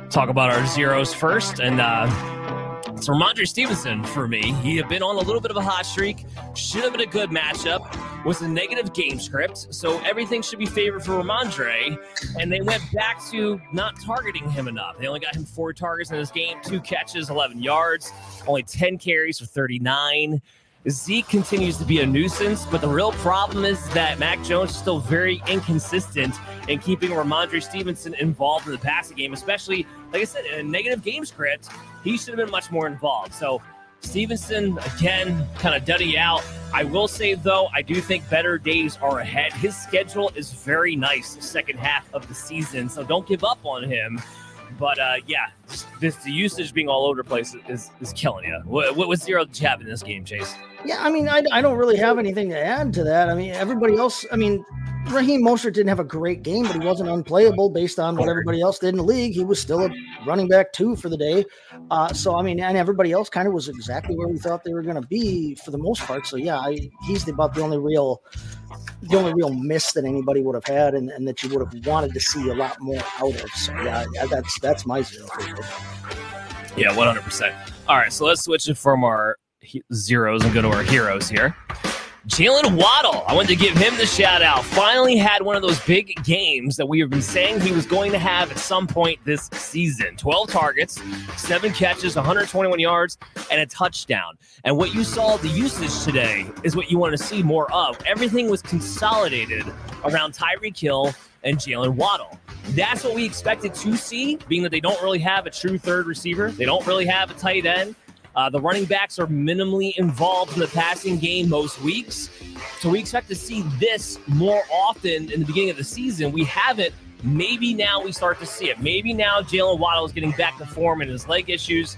Speaker 1: Talk about our zeros first, and it's Rhamondre Stevenson for me. He had been on a little bit of a hot streak. Should have been a good matchup. Was a negative game script, so everything should be favored for Rhamondre. And they went back to not targeting him enough. They only got him four targets in this game, two catches, 11 yards, only 10 carries for 39. Zeke continues to be a nuisance, but the real problem is that Mac Jones is still very inconsistent in keeping Rhamondre Stevenson involved in the passing game, especially, like I said, in a negative game script. He should have been much more involved. So Stevenson, again, kind of duddy out. I will say, though, I do think better days are ahead. His schedule is very nice the second half of the season, so don't give up on him. But uh, yeah, this the usage being all over the place is is killing you. What, what zero did you have in this game, Chase?
Speaker 2: Yeah, I mean, I, I don't really have anything to add to that. I mean, everybody else. I mean, Raheem Mostert didn't have a great game, but he wasn't unplayable based on what everybody else did in the league. He was still a running back two for the day. Uh, so I mean, and everybody else kind of was exactly where we thought they were going to be for the most part. So yeah, I, he's about the only real, the only real miss that anybody would have had, and, and that you would have wanted to see a lot more out of. So yeah, that's that's my zero.
Speaker 1: Yeah, one hundred percent. All right, so let's switch it from our zeros and go to our heroes here. Jalen Waddle, I wanted to give him the shout out. Finally had one of those big games that we have been saying he was going to have at some point this season 12 targets, seven catches, 121 yards, and a touchdown. And what you saw the usage today is what you want to see more of. Everything was consolidated around Tyreek Hill and Jalen Waddle. That's what we expected to see, being that they don't really have a true third receiver, they don't really have a tight end. Uh, the running backs are minimally involved in the passing game most weeks. So we expect to see this more often in the beginning of the season. We haven't. Maybe now we start to see it. Maybe now Jalen Waddle is getting back to form and his leg issues.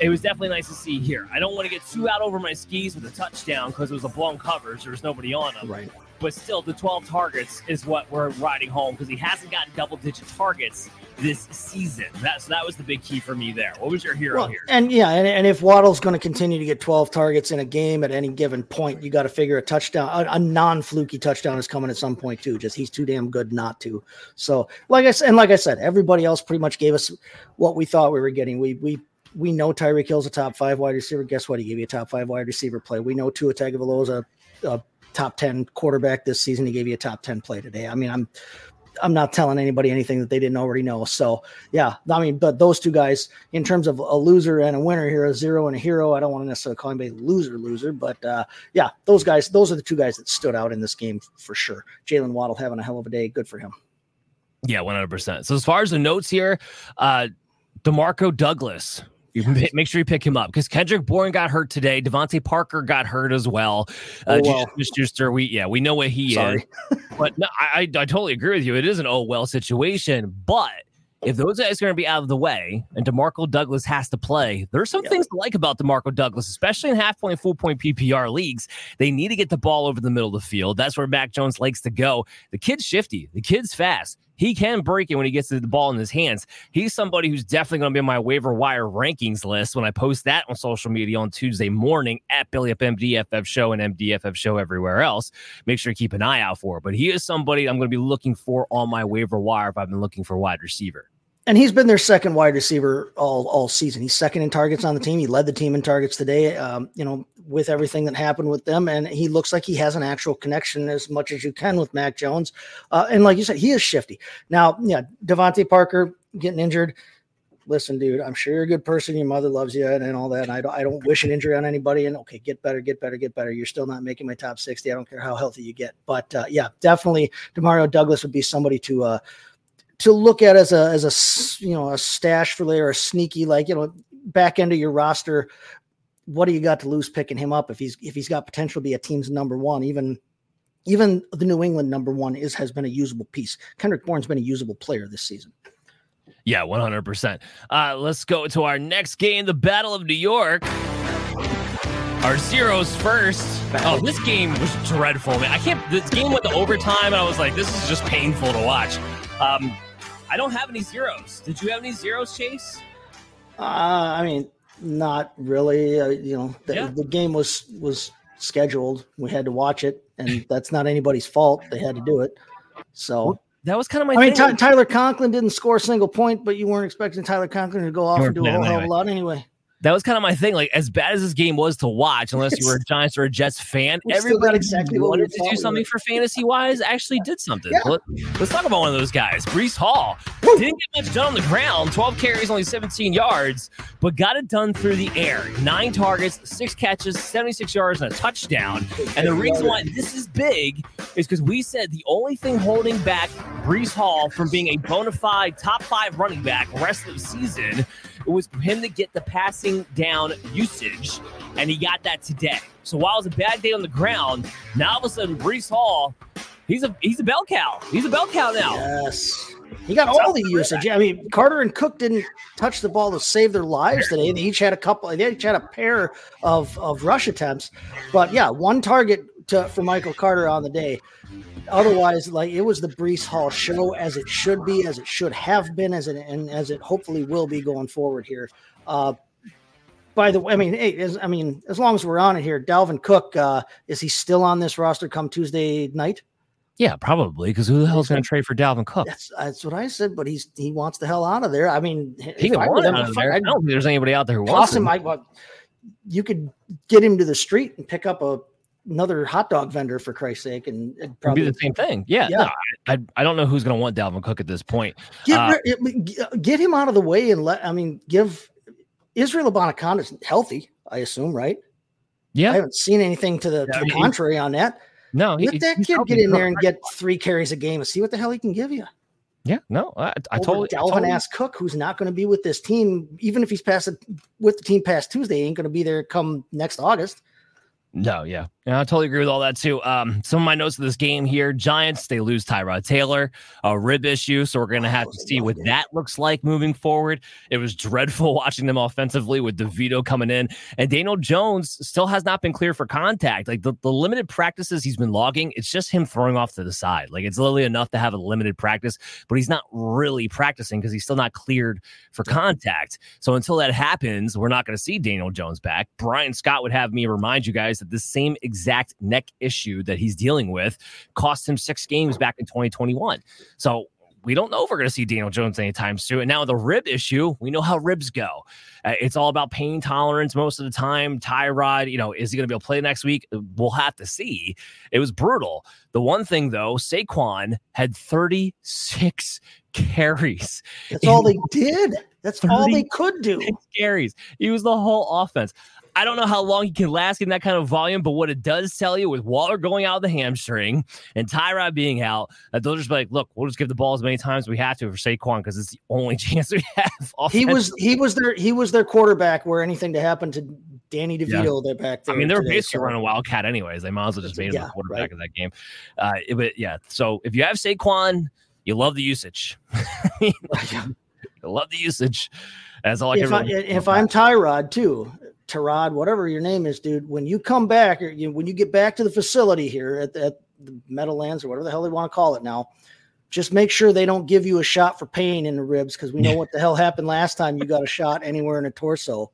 Speaker 1: It was definitely nice to see here. I don't want to get too out over my skis with a touchdown because it was a blown coverage. There was nobody on him.
Speaker 2: Right.
Speaker 1: But still, the 12 targets is what we're riding home because he hasn't gotten double digit targets this season. That's that was the big key for me there. What was your hero
Speaker 2: Well,
Speaker 1: here?
Speaker 2: and yeah, and, and if Waddle's going to continue to get 12 targets in a game at any given point, you got to figure a touchdown, a, a non-fluky touchdown is coming at some point too. Just he's too damn good not to. So, like I said, and like I said, everybody else pretty much gave us what we thought we were getting. We we we know Tyreek Hill's a top five wide receiver. Guess what? He gave you a top five wide receiver play. We know Tua Tagovailoa's a, a top 10 quarterback this season. He gave you a top 10 play today. I mean, I'm I'm not telling anybody anything that they didn't already know. So yeah, I mean, but those two guys, in terms of a loser and a winner here, a zero and a hero. I don't want to necessarily call anybody loser, loser, but uh, yeah, those guys, those are the two guys that stood out in this game for sure. Jalen Waddle having a hell of a day, good for him.
Speaker 1: Yeah, 100%. So as far as the notes here, uh Demario Douglas, you can pi- make sure you pick him up because Kendrick Bourne got hurt today. DeVante Parker got hurt as well. Uh,
Speaker 2: Oh, well.
Speaker 1: We yeah, we know what he
Speaker 2: Sorry.
Speaker 1: is. But no, I, I I totally agree with you. It is an oh well situation, but if those guys are going to be out of the way and Demario Douglas has to play, there's some
Speaker 2: Yeah.
Speaker 1: things to like about Demario Douglas, especially in half point, full point PPR leagues. They need to get the ball over the middle of the field. That's where Mac Jones likes to go. The kid's shifty, the kid's fast. He can break it when he gets the ball in his hands. He's somebody who's definitely going to be on my waiver wire rankings list when I post that on social media on Tuesday morning at Belly Up MDFF Show and MDFF Show everywhere else. Make sure you keep an eye out for. But he is somebody I'm going to be looking for on my waiver wire if I've been looking for wide receiver.
Speaker 2: And he's been their second wide receiver all all season. He's second in targets on the team. He led the team in targets today. Um, you know, with everything that happened with them, and he looks like he has an actual connection as much as you can with Mac Jones. Uh, and like you said, he is shifty. Now, yeah, DeVante Parker getting injured. Listen, dude, I'm sure you're a good person. Your mother loves you and, and all that. And I don't, I don't wish an injury on anybody. And okay, get better, get better, get better. You're still not making my top 60. I don't care how healthy you get. But uh, yeah, definitely Demario Douglas would be somebody to uh, to look at as a as a s- you know a stash for later, a sneaky like you know back end of your roster. What do you got to lose picking him up if he's if he's got potential to be a team's number one? Even even the New England number one is has been a usable piece. Kendrick Bourne's been a usable player this season.
Speaker 1: Yeah, 100%. Uh, let's go to our next game, the Battle of New York. Our zeros first. Oh, this game was dreadful, man. I can't. This game went to overtime, and I was like, this is just painful to watch. Um, I don't have any zeros. Did you have any zeros, Chase?
Speaker 2: Uh, I mean, not really. Uh, you know, the,
Speaker 1: Yeah.
Speaker 2: the game was was scheduled. We had to watch it, and that's not anybody's fault. They had to do it. So
Speaker 1: That was kind of my
Speaker 2: I mean,
Speaker 1: thing.
Speaker 2: Ty- Tyler Conklin didn't score a single point, but you weren't expecting Tyler Conklin to go off
Speaker 1: You
Speaker 2: and do a whole hell of a
Speaker 1: planning
Speaker 2: lot anyway.
Speaker 1: That was kind of my thing. Like, as bad as this game was to watch, unless you were a Giants or a Jets fan,
Speaker 2: We
Speaker 1: everybody
Speaker 2: exactly
Speaker 1: wanted to do something for fantasy wise actually did something.
Speaker 2: Yeah.
Speaker 1: Let, us talk about one of those guys, Breece Hall. Didn't get much done on the ground, 12 carries, only 17 yards, but got it done through the air. Nine targets, six catches, 76 yards, and a touchdown. And the reason why this is big is because we said the only thing holding back Breece Hall from being a bona fide top five running back rest of the season was for him to get the passing down usage, and he got that today. So while it was a bad day on the ground, now all of a sudden Breece Hall, he's a he's a bell cow. He's a bell cow now.
Speaker 2: Yes. He got all the usage. I mean, Carter and Cook didn't touch the ball to save their lives today. They each had a couple, they each had a pair of, of rush attempts. But yeah, one target to, for Michael Carter on the day. Otherwise, like it was the Breece Hall show as it should be, as it should have been, as it and as it hopefully will be going forward here. Uh, by the way, I mean, hey, as, I mean, as long as we're on it here, Dalvin Cook, uh, is he still on this roster come Tuesday night?
Speaker 1: Yeah, probably because who the hell's going to trade for Dalvin Cook?
Speaker 2: That's that's what I said, but he's he wants the hell out of there. I mean,
Speaker 1: He can want out of there. I don't think there's anybody out there who wants
Speaker 2: him.
Speaker 1: him.
Speaker 2: I, well, you could get him to the street and pick up a another hot dog vendor for Christ's sake, and it'd
Speaker 1: It'd
Speaker 2: probably
Speaker 1: be the same thing. Yeah,
Speaker 2: Yeah.
Speaker 1: no, I, I I don't know who's going to want Dalvin Cook at this point.
Speaker 2: get
Speaker 1: Uh,
Speaker 2: rid- get- him out of the way and let. I mean, give Israel Abanikanda healthy. I assume, right?
Speaker 1: Yeah, I
Speaker 2: haven't seen anything to the,
Speaker 1: Yeah,
Speaker 2: to the contrary on that.
Speaker 1: no, he-
Speaker 2: Let that
Speaker 1: he's
Speaker 2: kid get in there and get three carries a game and see what the hell he can give you.
Speaker 1: Yeah, no, I, I totally.
Speaker 2: Dalvin
Speaker 1: totally,
Speaker 2: ass Cook, who's not going to be with this team, even if he's past with the team past Tuesday, he ain't going to be there come next August.
Speaker 1: No, yeah. yeah. I totally agree with all that too. Um, some of my notes of this game here Giants, they lose Tyrod Taylor, a rib issue. So we're going to have to see what that looks like moving forward. It was dreadful watching them offensively with DeVito coming in. And Daniel Jones still has not been clear for contact. Like the, the limited practices he's been logging, it's just him throwing off to the side. Like it's literally enough to have a limited practice, but he's not really practicing because he's still not cleared for contact. So until that happens, we're not going to see Daniel Jones back. Brian Scott would have me remind you guys that the same exact neck issue that he's dealing with cost him six games back in 2021. So we don't know if we're going to see Daniel Jones anytime soon. And now the rib issue, we know how ribs go. Uh, it's all about pain tolerance most of the time. Tyrod, you know, is he going to be able to play next week? We'll have to see. It was brutal. The one thing though, Saquon had 36 carries.
Speaker 2: That's all they did. That's all they could do.
Speaker 1: Carries. He was the whole offense. I don't know how long he can last in that kind of volume, but what it does tell you with Waller going out of the hamstring and Tyrod being out, that they'll just be like, look, we'll just give the ball as many times as we have to for Saquon because it's the only chance we have.
Speaker 2: He was he was their he was their quarterback where anything to happen to Danny DeVito, yeah. they're back there.
Speaker 1: I mean, they were today, basically so. running Wildcat anyways. They might as well just made him yeah, the quarterback right. of that game. Uh, but yeah, so if you have Saquon, you love the usage. you love the usage. That's all I
Speaker 2: if
Speaker 1: can.
Speaker 2: I, if I'm Tyrod too, Tarad, whatever your name is, dude, when you come back, or you, when you get back to the facility here at, at the Meadowlands or whatever the hell they want to call it now, just make sure they don't give you a shot for pain in the ribs because we know what the hell happened last time you got a shot anywhere in the torso.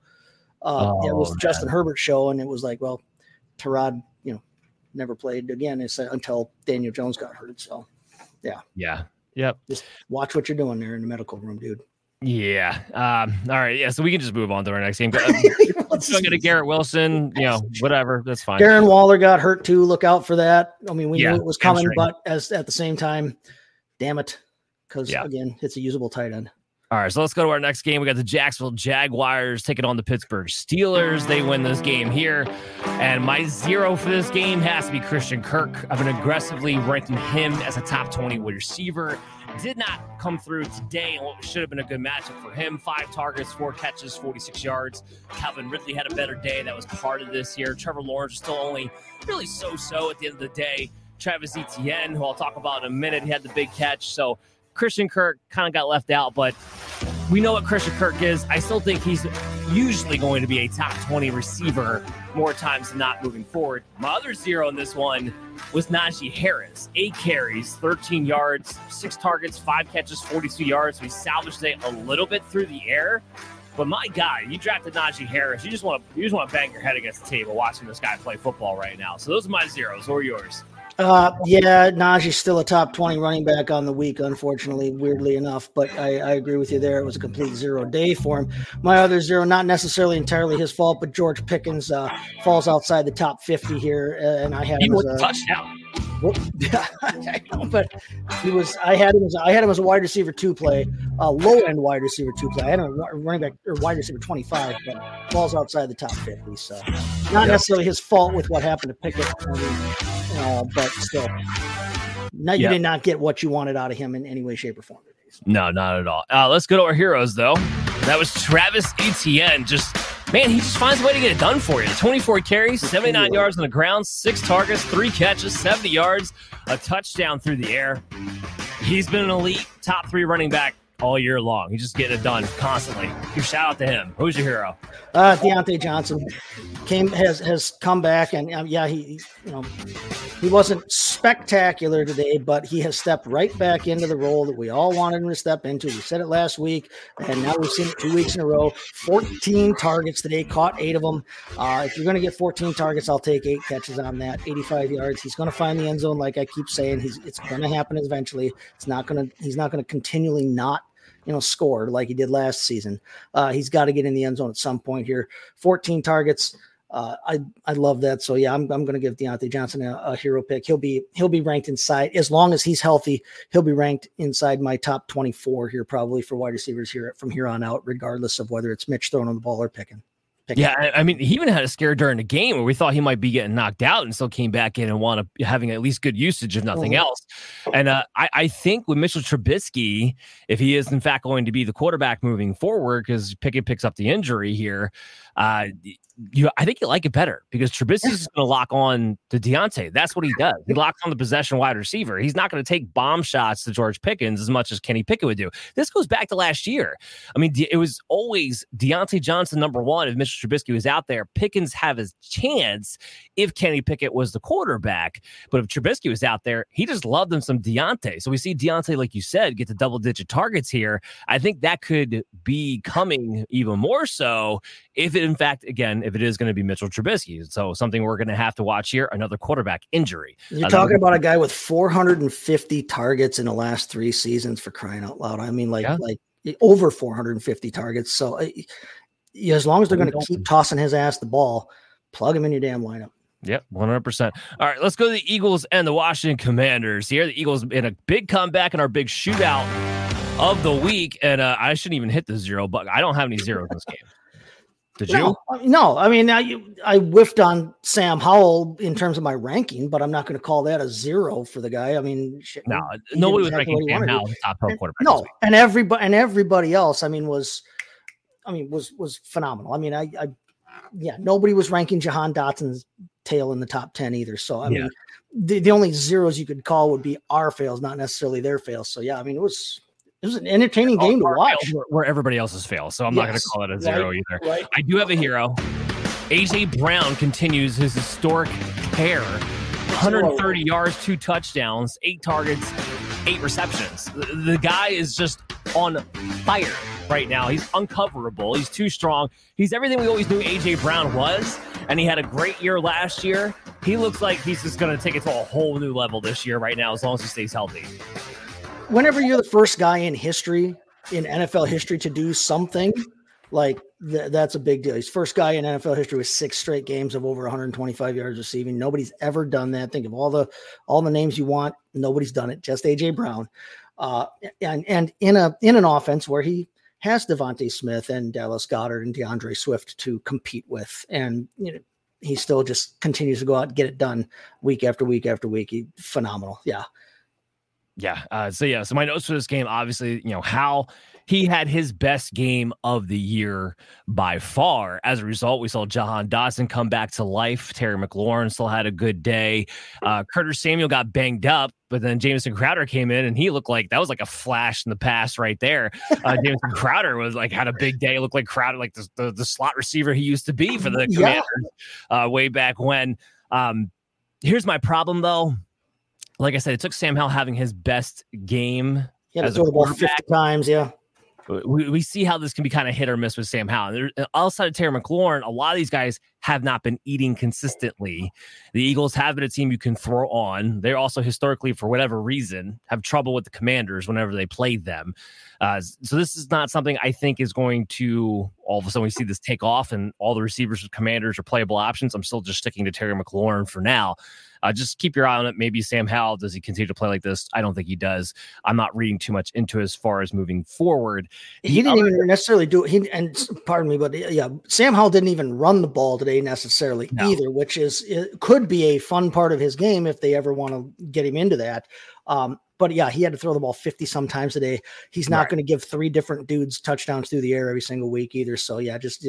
Speaker 2: Uh, oh, it was man. Justin Herbert show, and it was like, well, Tarad, you know, never played again until Daniel Jones got hurt. So, yeah,
Speaker 1: yeah, yep.
Speaker 2: Just watch what you're doing there in the medical room, dude.
Speaker 1: Yeah. Um, all right. Yeah. So we can just move on to our next game. I'm going to Garrett Wilson. You know, whatever. That's fine.
Speaker 2: Darren Waller got hurt too. Look out for that. I mean, we yeah, knew it was coming, but as at the same time, damn it, because yeah. again, it's a usable tight end.
Speaker 1: All right, so let's go to our next game. We got the Jacksonville Jaguars taking on the Pittsburgh Steelers. They win this game here. And my zero for this game has to be Christian Kirk. I've been aggressively ranking him as a top 20 wide receiver did not come through today and what should have been a good matchup for him. Five targets, four catches, 46 yards. Calvin Ridley had a better day. That was part of this year. Trevor Lawrence was still only really so so at the end of the day. Travis Etienne, who I'll talk about in a minute, he had the big catch. So Christian Kirk kind of got left out, but we know what Christian Kirk is. I still think he's usually going to be a top 20 receiver more times than not moving forward. My other zero in this one was Najee Harris. Eight carries, 13 yards, six targets, five catches, 42 yards. We salvaged it a little bit through the air. But my God, you drafted Najee Harris. You just want to you just want to bang your head against the table watching this guy play football right now. So those are my zeros. What are yours?
Speaker 2: Uh, yeah, Najee's still a top 20 running back on the week, unfortunately, weirdly enough. But I, I, agree with you there. It was a complete zero day for him. My other zero, not necessarily entirely his fault, but George Pickens uh, falls outside the top 50 here. And I have him as a
Speaker 1: touchdown.
Speaker 2: Well, I know, but he was. I had him as I had him as a wide receiver two play, a low end wide receiver two play. I had him running back or wide receiver twenty five, but falls outside the top fifty. So not yep. necessarily his fault with what happened to Pickett, mean, uh, but still, now you yep. did not get what you wanted out of him in any way, shape, or form. Today,
Speaker 1: so. No, not at all. Uh, let's go to our heroes though. That was Travis Etienne just man, he just finds a way to get it done for you. 24 carries, 79 yards on the ground, six targets, three catches, 70 yards, a touchdown through the air. He's been an elite top three running back all year long. He's just getting it done constantly. Your shout out to him. Who's your hero?
Speaker 2: Uh, Diontae Johnson came has has come back and um, yeah he you know he wasn't spectacular today, but he has stepped right back into the role that we all wanted him to step into. We said it last week, and now we've seen it two weeks in a row. 14 targets today, caught eight of them. Uh, if you're going to get 14 targets, I'll take eight catches on that. 85 yards. He's going to find the end zone, like I keep saying. He's it's going to happen eventually. It's not going to. He's not going to continually not you know, score like he did last season. Uh, he's got to get in the end zone at some point here. 14 targets uh, I I love that. So yeah, I'm I'm going to give Diontae Johnson a, a, hero pick. He'll be he'll be ranked inside as long as he's healthy. He'll be ranked inside my top 24 here probably for wide receivers here from here on out, regardless of whether it's Mitch throwing on the ball or Pickett.
Speaker 1: Yeah, I, I mean, he even had a scare during the game where we thought he might be getting knocked out, and still came back in and wound up having at least good usage, if nothing mm-hmm. else. And uh, I, I, think with Mitchell Trubisky, if he is in fact going to be the quarterback moving forward, because Pickett picks up the injury here, uh, you I think you like it better because Trubisky's is going to lock on to Diontae. That's what he does. He locks on the possession wide receiver. He's not going to take bomb shots to George Pickens as much as Kenny Pickett would do. This goes back to last year. I mean, it was always Diontae Johnson number one. If Mr. Trubisky was out there, Pickens have his chance if Kenny Pickett was the quarterback. But if Trubisky was out there, he just loved him some Diontae. So we see Diontae, like you said, get the double digit targets here. I think that could be coming even more so if it, in fact, again, if it is going to be Mitchell Trubisky. So something we're going to have to watch here. Another quarterback injury.
Speaker 2: You're talking about a guy with 450 targets in the last three seasons for crying out loud. I mean, like yeah. like over 450 targets. So uh, as long as they're going to keep tossing his ass the ball, plug him in your damn lineup.
Speaker 1: Yep, 100%. All right, let's go to the Eagles and the Washington Commanders here. The Eagles in a big comeback in our big shootout of the week. And uh, I shouldn't even hit the zero, but I don't have any zeros in this game. Did
Speaker 2: no, you? No, I mean, I, I whiffed on Sam Howell in terms of my ranking, but I'm not going to call that a zero for the guy. I mean,
Speaker 1: shit, no, nobody was ranking Sam Howell top pro quarterback.
Speaker 2: No, and everybody and everybody else, I mean, was, I mean, was was phenomenal. I mean, I, I yeah, nobody was ranking Jahan Dotson's tail in the top ten either. So I yeah. mean, the, the only zeros you could call would be our fails, not necessarily their fails. So yeah, I mean, it was it was an entertaining game to watch.
Speaker 1: Where, where, everybody else's fails. So I'm yes. not going to call it a zero right. either. Right. I do have a hero. AJ Brown continues his historic pair 130 yards, two touchdowns, eight targets, eight receptions. The, the guy is just on fire right now. He's uncoverable. He's too strong. He's everything we always knew AJ Brown was, and he had a great year last year. He looks like he's just going to take it to a whole new level this year, right now, as long as he stays healthy
Speaker 2: whenever you're the first guy in history in NFL history to do something like th- that's a big deal. He's first guy in NFL history with six straight games of over 125 yards receiving. Nobody's ever done that. Think of all the all the names you want. Nobody's done it. Just AJ Brown, uh, and and in a in an offense where he has DeVonta Smith and Dallas Goedert and D'Andre Swift to compete with, and you know he still just continues to go out and get it done week after week after week. He, phenomenal. Yeah.
Speaker 1: Yeah. Uh, so yeah. So my notes for this game, obviously, you know how he had his best game of the year by far. As a result, we saw Jahan Dotson come back to life. Terry McLaurin still had a good day. Uh, Curtis Samuel got banged up, but then Jamison Crowder came in and he looked like that was like a flash in the past right there. Uh, Jamison Crowder was like had a big day. Looked like Crowder, like the, the, the slot receiver he used to be for the Commanders yeah. uh, way back when. Um, here's my problem though like I said, it took Sam Howell having his best game.
Speaker 2: Yeah, the ball 50 times. Yeah.
Speaker 1: We, we see how this can be kind of hit or miss with Sam Howell. There, outside of Terry McLaurin, a lot of these guys have not been eating consistently. The Eagles have been a team you can throw on. They're also historically, for whatever reason, have trouble with the Commanders whenever they play them. Uh, so this is not something I think is going to all of a sudden we see this take off and all the receivers with Commanders are playable options. I'm still just sticking to Terry McLaurin for now. Uh, just keep your eye on it. Maybe Sam Howell does he continue to play like this? I don't think he does. I'm not reading too much into as far as moving forward.
Speaker 2: He didn't even necessarily do it. He and pardon me, but yeah, Sam Howell didn't even run the ball today necessarily no. either, which is it could be a fun part of his game if they ever want to get him into that. Um, but yeah, he had to throw the ball 50 sometimes a day. He's not right. going to give three different dudes touchdowns through the air every single week either. So yeah, just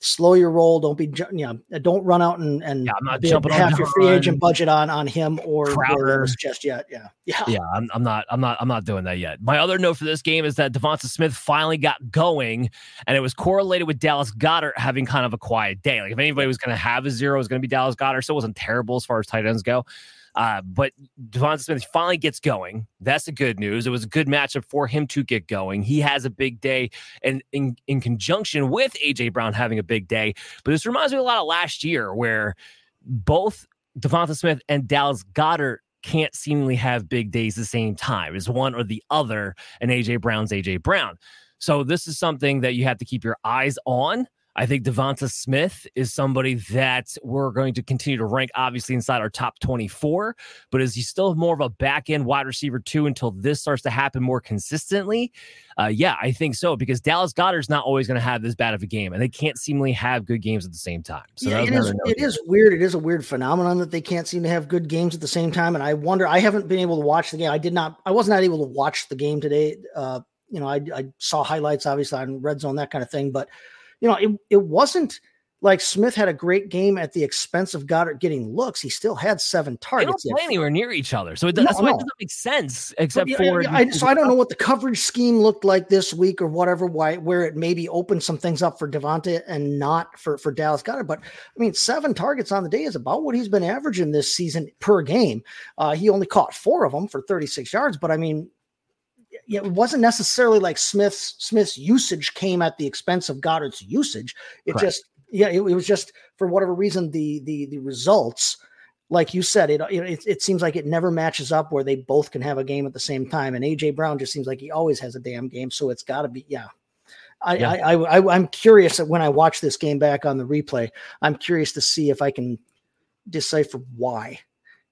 Speaker 2: slow your roll. Don't be, you know, don't run out and and
Speaker 1: yeah, I'm not jumping half
Speaker 2: your free agent budget on on him or Crowder just yet. Yeah,
Speaker 1: yeah, yeah. I'm, I'm not, I'm not, I'm not doing that yet. My other note for this game is that Devonta Smith finally got going, and it was correlated with Dallas Goedert having kind of a quiet day. Like if anybody was going to have a zero, it was going to be Dallas Goedert. So it wasn't terrible as far as tight ends go. Uh, but Devonta Smith finally gets going. That's the good news. It was a good matchup for him to get going. He has a big day, and in, in conjunction with AJ Brown having a big day. But this reminds me a lot of last year, where both Devonta Smith and Dallas Goedert can't seemingly have big days the same time. It's one or the other, and AJ Brown's AJ Brown. So this is something that you have to keep your eyes on I think Devonta Smith is somebody that we're going to continue to rank, obviously, inside our top 24. But is he still more of a back end wide receiver, too, until this starts to happen more consistently? Uh, yeah, I think so, because Dallas Goedert's not always going to have this bad of a game, and they can't seemingly have good games at the same time.
Speaker 2: So yeah, it, is, it is weird. It is a weird phenomenon that they can't seem to have good games at the same time. And I wonder, I haven't been able to watch the game. I did not, I was not able to watch the game today. Uh, you know, I, I saw highlights, obviously, on red zone, that kind of thing. But you know, it, it wasn't like Smith had a great game at the expense of Goedert getting looks. He still had seven targets.
Speaker 1: They don't play anywhere near each other, so it, no, that's why it doesn't make sense. Except but, for,
Speaker 2: yeah, I, so I don't know what the coverage scheme looked like this week or whatever. Why where it maybe opened some things up for Devonta and not for for Dallas Goedert. But I mean, seven targets on the day is about what he's been averaging this season per game. Uh, he only caught four of them for 36 yards, but I mean, it wasn't necessarily like Smith's Smith's usage came at the expense of Goedert's usage. It Correct. just yeah, it, it, was just for whatever reason the the the results, like you said, it, it it seems like it never matches up where they both can have a game at the same time. And AJ Brown just seems like he always has a damn game, so it's got to be yeah. I, yeah. I, I, I I'm curious that when I watch this game back on the replay. I'm curious to see if I can decipher why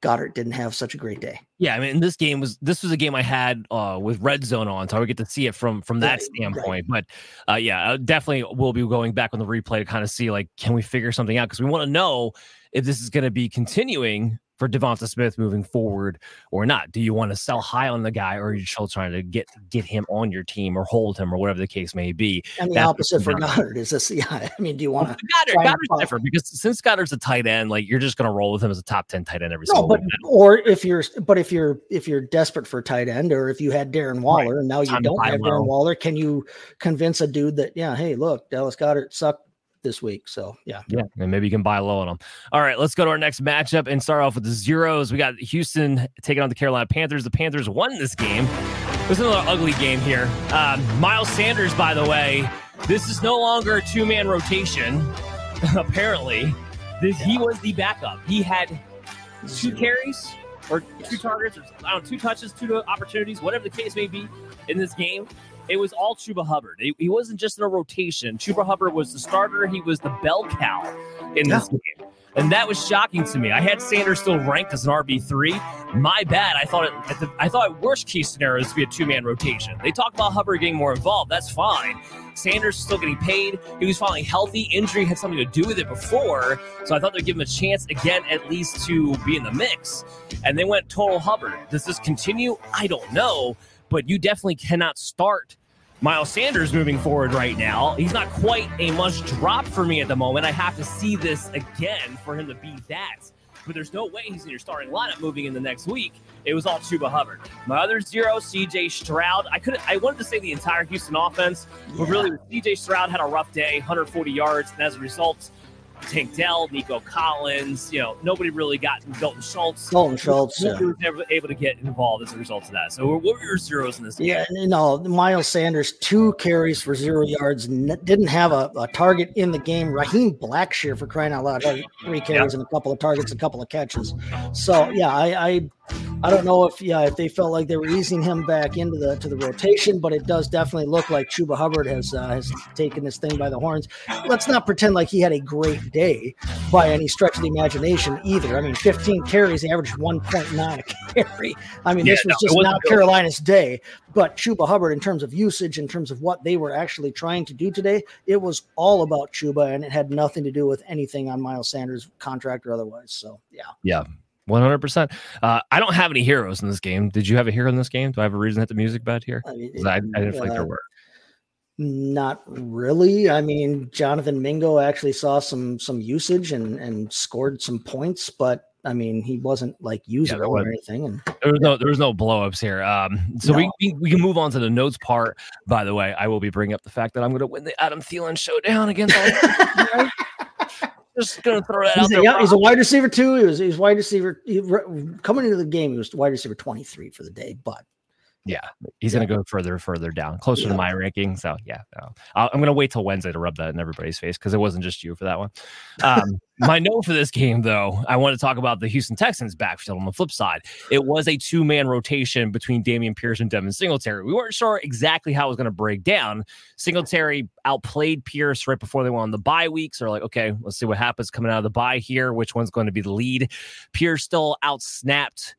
Speaker 2: Goedert didn't have such a great day.
Speaker 1: Yeah, I mean, this game was this was a game I had uh, with Red Zone on, so I would get to see it from from that standpoint. Right. But uh, yeah, definitely we'll be going back on the replay to kind of see like, can we figure something out? Because we want to know if this is going to be continuing for Devonta Smith moving forward or not? Do you want to sell high on the guy, or are you still trying to get get him on your team or hold him or whatever the case may be?
Speaker 2: And the That's opposite for Goedert is this. Yeah, I mean, do you want to?
Speaker 1: Goedert, Goedert's different because since Goedert's a tight end, like you're just going to roll with him as a top ten tight end every single. no,
Speaker 2: but, Or if you're, but if you're if you're desperate for tight end, or if you had Darren Waller right. and now you don't have Darren Waller, can you convince a dude that yeah, hey, look, Dallas Goedert sucked this week. So yeah,
Speaker 1: yeah, and maybe you can buy low on them. All right, let's go to our next matchup and start off with the zeros. We got Houston taking on the Carolina Panthers. The Panthers won this game. It was another ugly game here. Um, Miles Sanders, by the way, this is no longer a two man rotation. apparently, this, he was the backup. He had two carries or two targets, or I don't know, two touches, two opportunities, whatever the case may be in this game. It was all Chuba Hubbard. He, he wasn't just in a rotation. Chuba Hubbard was the starter. He was the bell cow in this yeah. game. And that was shocking to me. I had Sanders still ranked as an RB three. My bad. I thought it. The, I thought worst case scenario is to be a two man rotation. They talk about Hubbard getting more involved. That's fine. Sanders still getting paid. He was finally healthy. Injury had something to do with it before, so I thought they'd give him a chance again, at least to be in the mix. And they went total Hubbard. Does this continue? I don't know but you definitely cannot start Miles Sanders moving forward right now. He's not quite a must drop for me at the moment. I have to see this again for him to be that. But there's no way he's in your starting lineup moving in the next week. It was all Chuba Hubbard. My other zero, CJ Stroud. I could I wanted to say the entire Houston offense, but really CJ Stroud had a rough day, 140 yards, and as a result, Tank Dell, Nico Collins, you know, nobody really got Dalton Schultz.
Speaker 2: Dalton Schultz.
Speaker 1: Nobody yeah. was never able to get involved as a result of that. So, what were your zeros in this?
Speaker 2: Yeah, game? no, Miles Sanders, two carries for zero yards, didn't have a, a target in the game. Raheem Blackshear, for crying out loud, three carries yeah. and a couple of targets, a couple of catches. So, yeah, I, I I don't know if yeah if they felt like they were easing him back into the to the rotation, but it does definitely look like Chuba Hubbard has uh, has taken this thing by the horns. Let's not pretend like he had a great day by any stretch of the imagination either. I mean, 15 carries, averaged 1.9 a carry. I mean, yeah, this was no, just not Carolina's day. But Chuba Hubbard, in terms of usage, in terms of what they were actually trying to do today, it was all about Chuba, and it had nothing to do with anything on Miles Sanders' contract or otherwise. So yeah,
Speaker 1: yeah. One hundred percent. Uh, I don't have any heroes in this game. Did you have a hero in this game? Do I have a reason to hit the music bed here? I, mean, I, I didn't feel like there were.
Speaker 2: Not really. I mean, Jonathan Mingo actually saw some some usage and and scored some points, but I mean, he wasn't like using yeah, or anything. And
Speaker 1: there was no there was no blowups here. Um, so no. we, we can move on to the notes part. By the way, I will be bringing up the fact that I'm going to win the Adam Thielen showdown against. Just gonna throw that
Speaker 2: he's
Speaker 1: out
Speaker 2: a,
Speaker 1: there.
Speaker 2: Yeah, he's a wide receiver too. He was he's wide receiver he, coming into the game. He was wide receiver twenty three for the day, but
Speaker 1: Yeah, he's yeah. going to go further, further down, closer yeah. to my ranking. So yeah, no. I'm going to wait till Wednesday to rub that in everybody's face because it wasn't just you for that one. Um, my note for this game, though, I want to talk about the Houston Texans backfield. On the flip side, it was a two man rotation between Dameon Pierce and Devin Singletary. We weren't sure exactly how it was going to break down. Singletary outplayed Pierce right before they went on the bye week. So like, okay, let's see what happens coming out of the bye here. Which one's going to be the lead? Pierce still outsnapped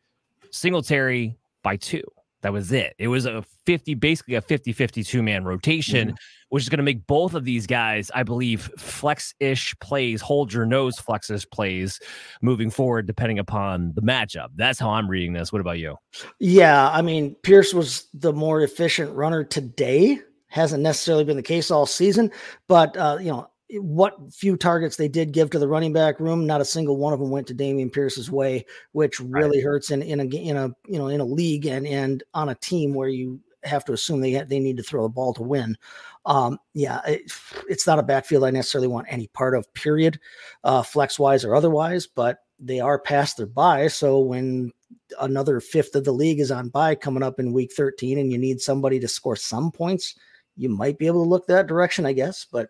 Speaker 1: Singletary by two. That was it. It was a 50, basically a 50 52 man rotation, mm-hmm. which is going to make both of these guys, I believe, flex ish plays, hold your nose flexes plays moving forward, depending upon the matchup. That's how I'm reading this. What about you?
Speaker 2: Yeah. I mean, Pierce was the more efficient runner today. Hasn't necessarily been the case all season, but, uh, you know, what few targets they did give to the running back room, not a single one of them went to Dameon Pierce's way, which really right. hurts in, in a in a you know in a league and and on a team where you have to assume they they need to throw the ball to win. Um, yeah, it, it's not a backfield I necessarily want any part of. Period, uh, flex wise or otherwise, but they are past their bye. So when another fifth of the league is on bye coming up in week 13 and you need somebody to score some points, you might be able to look that direction, I guess. But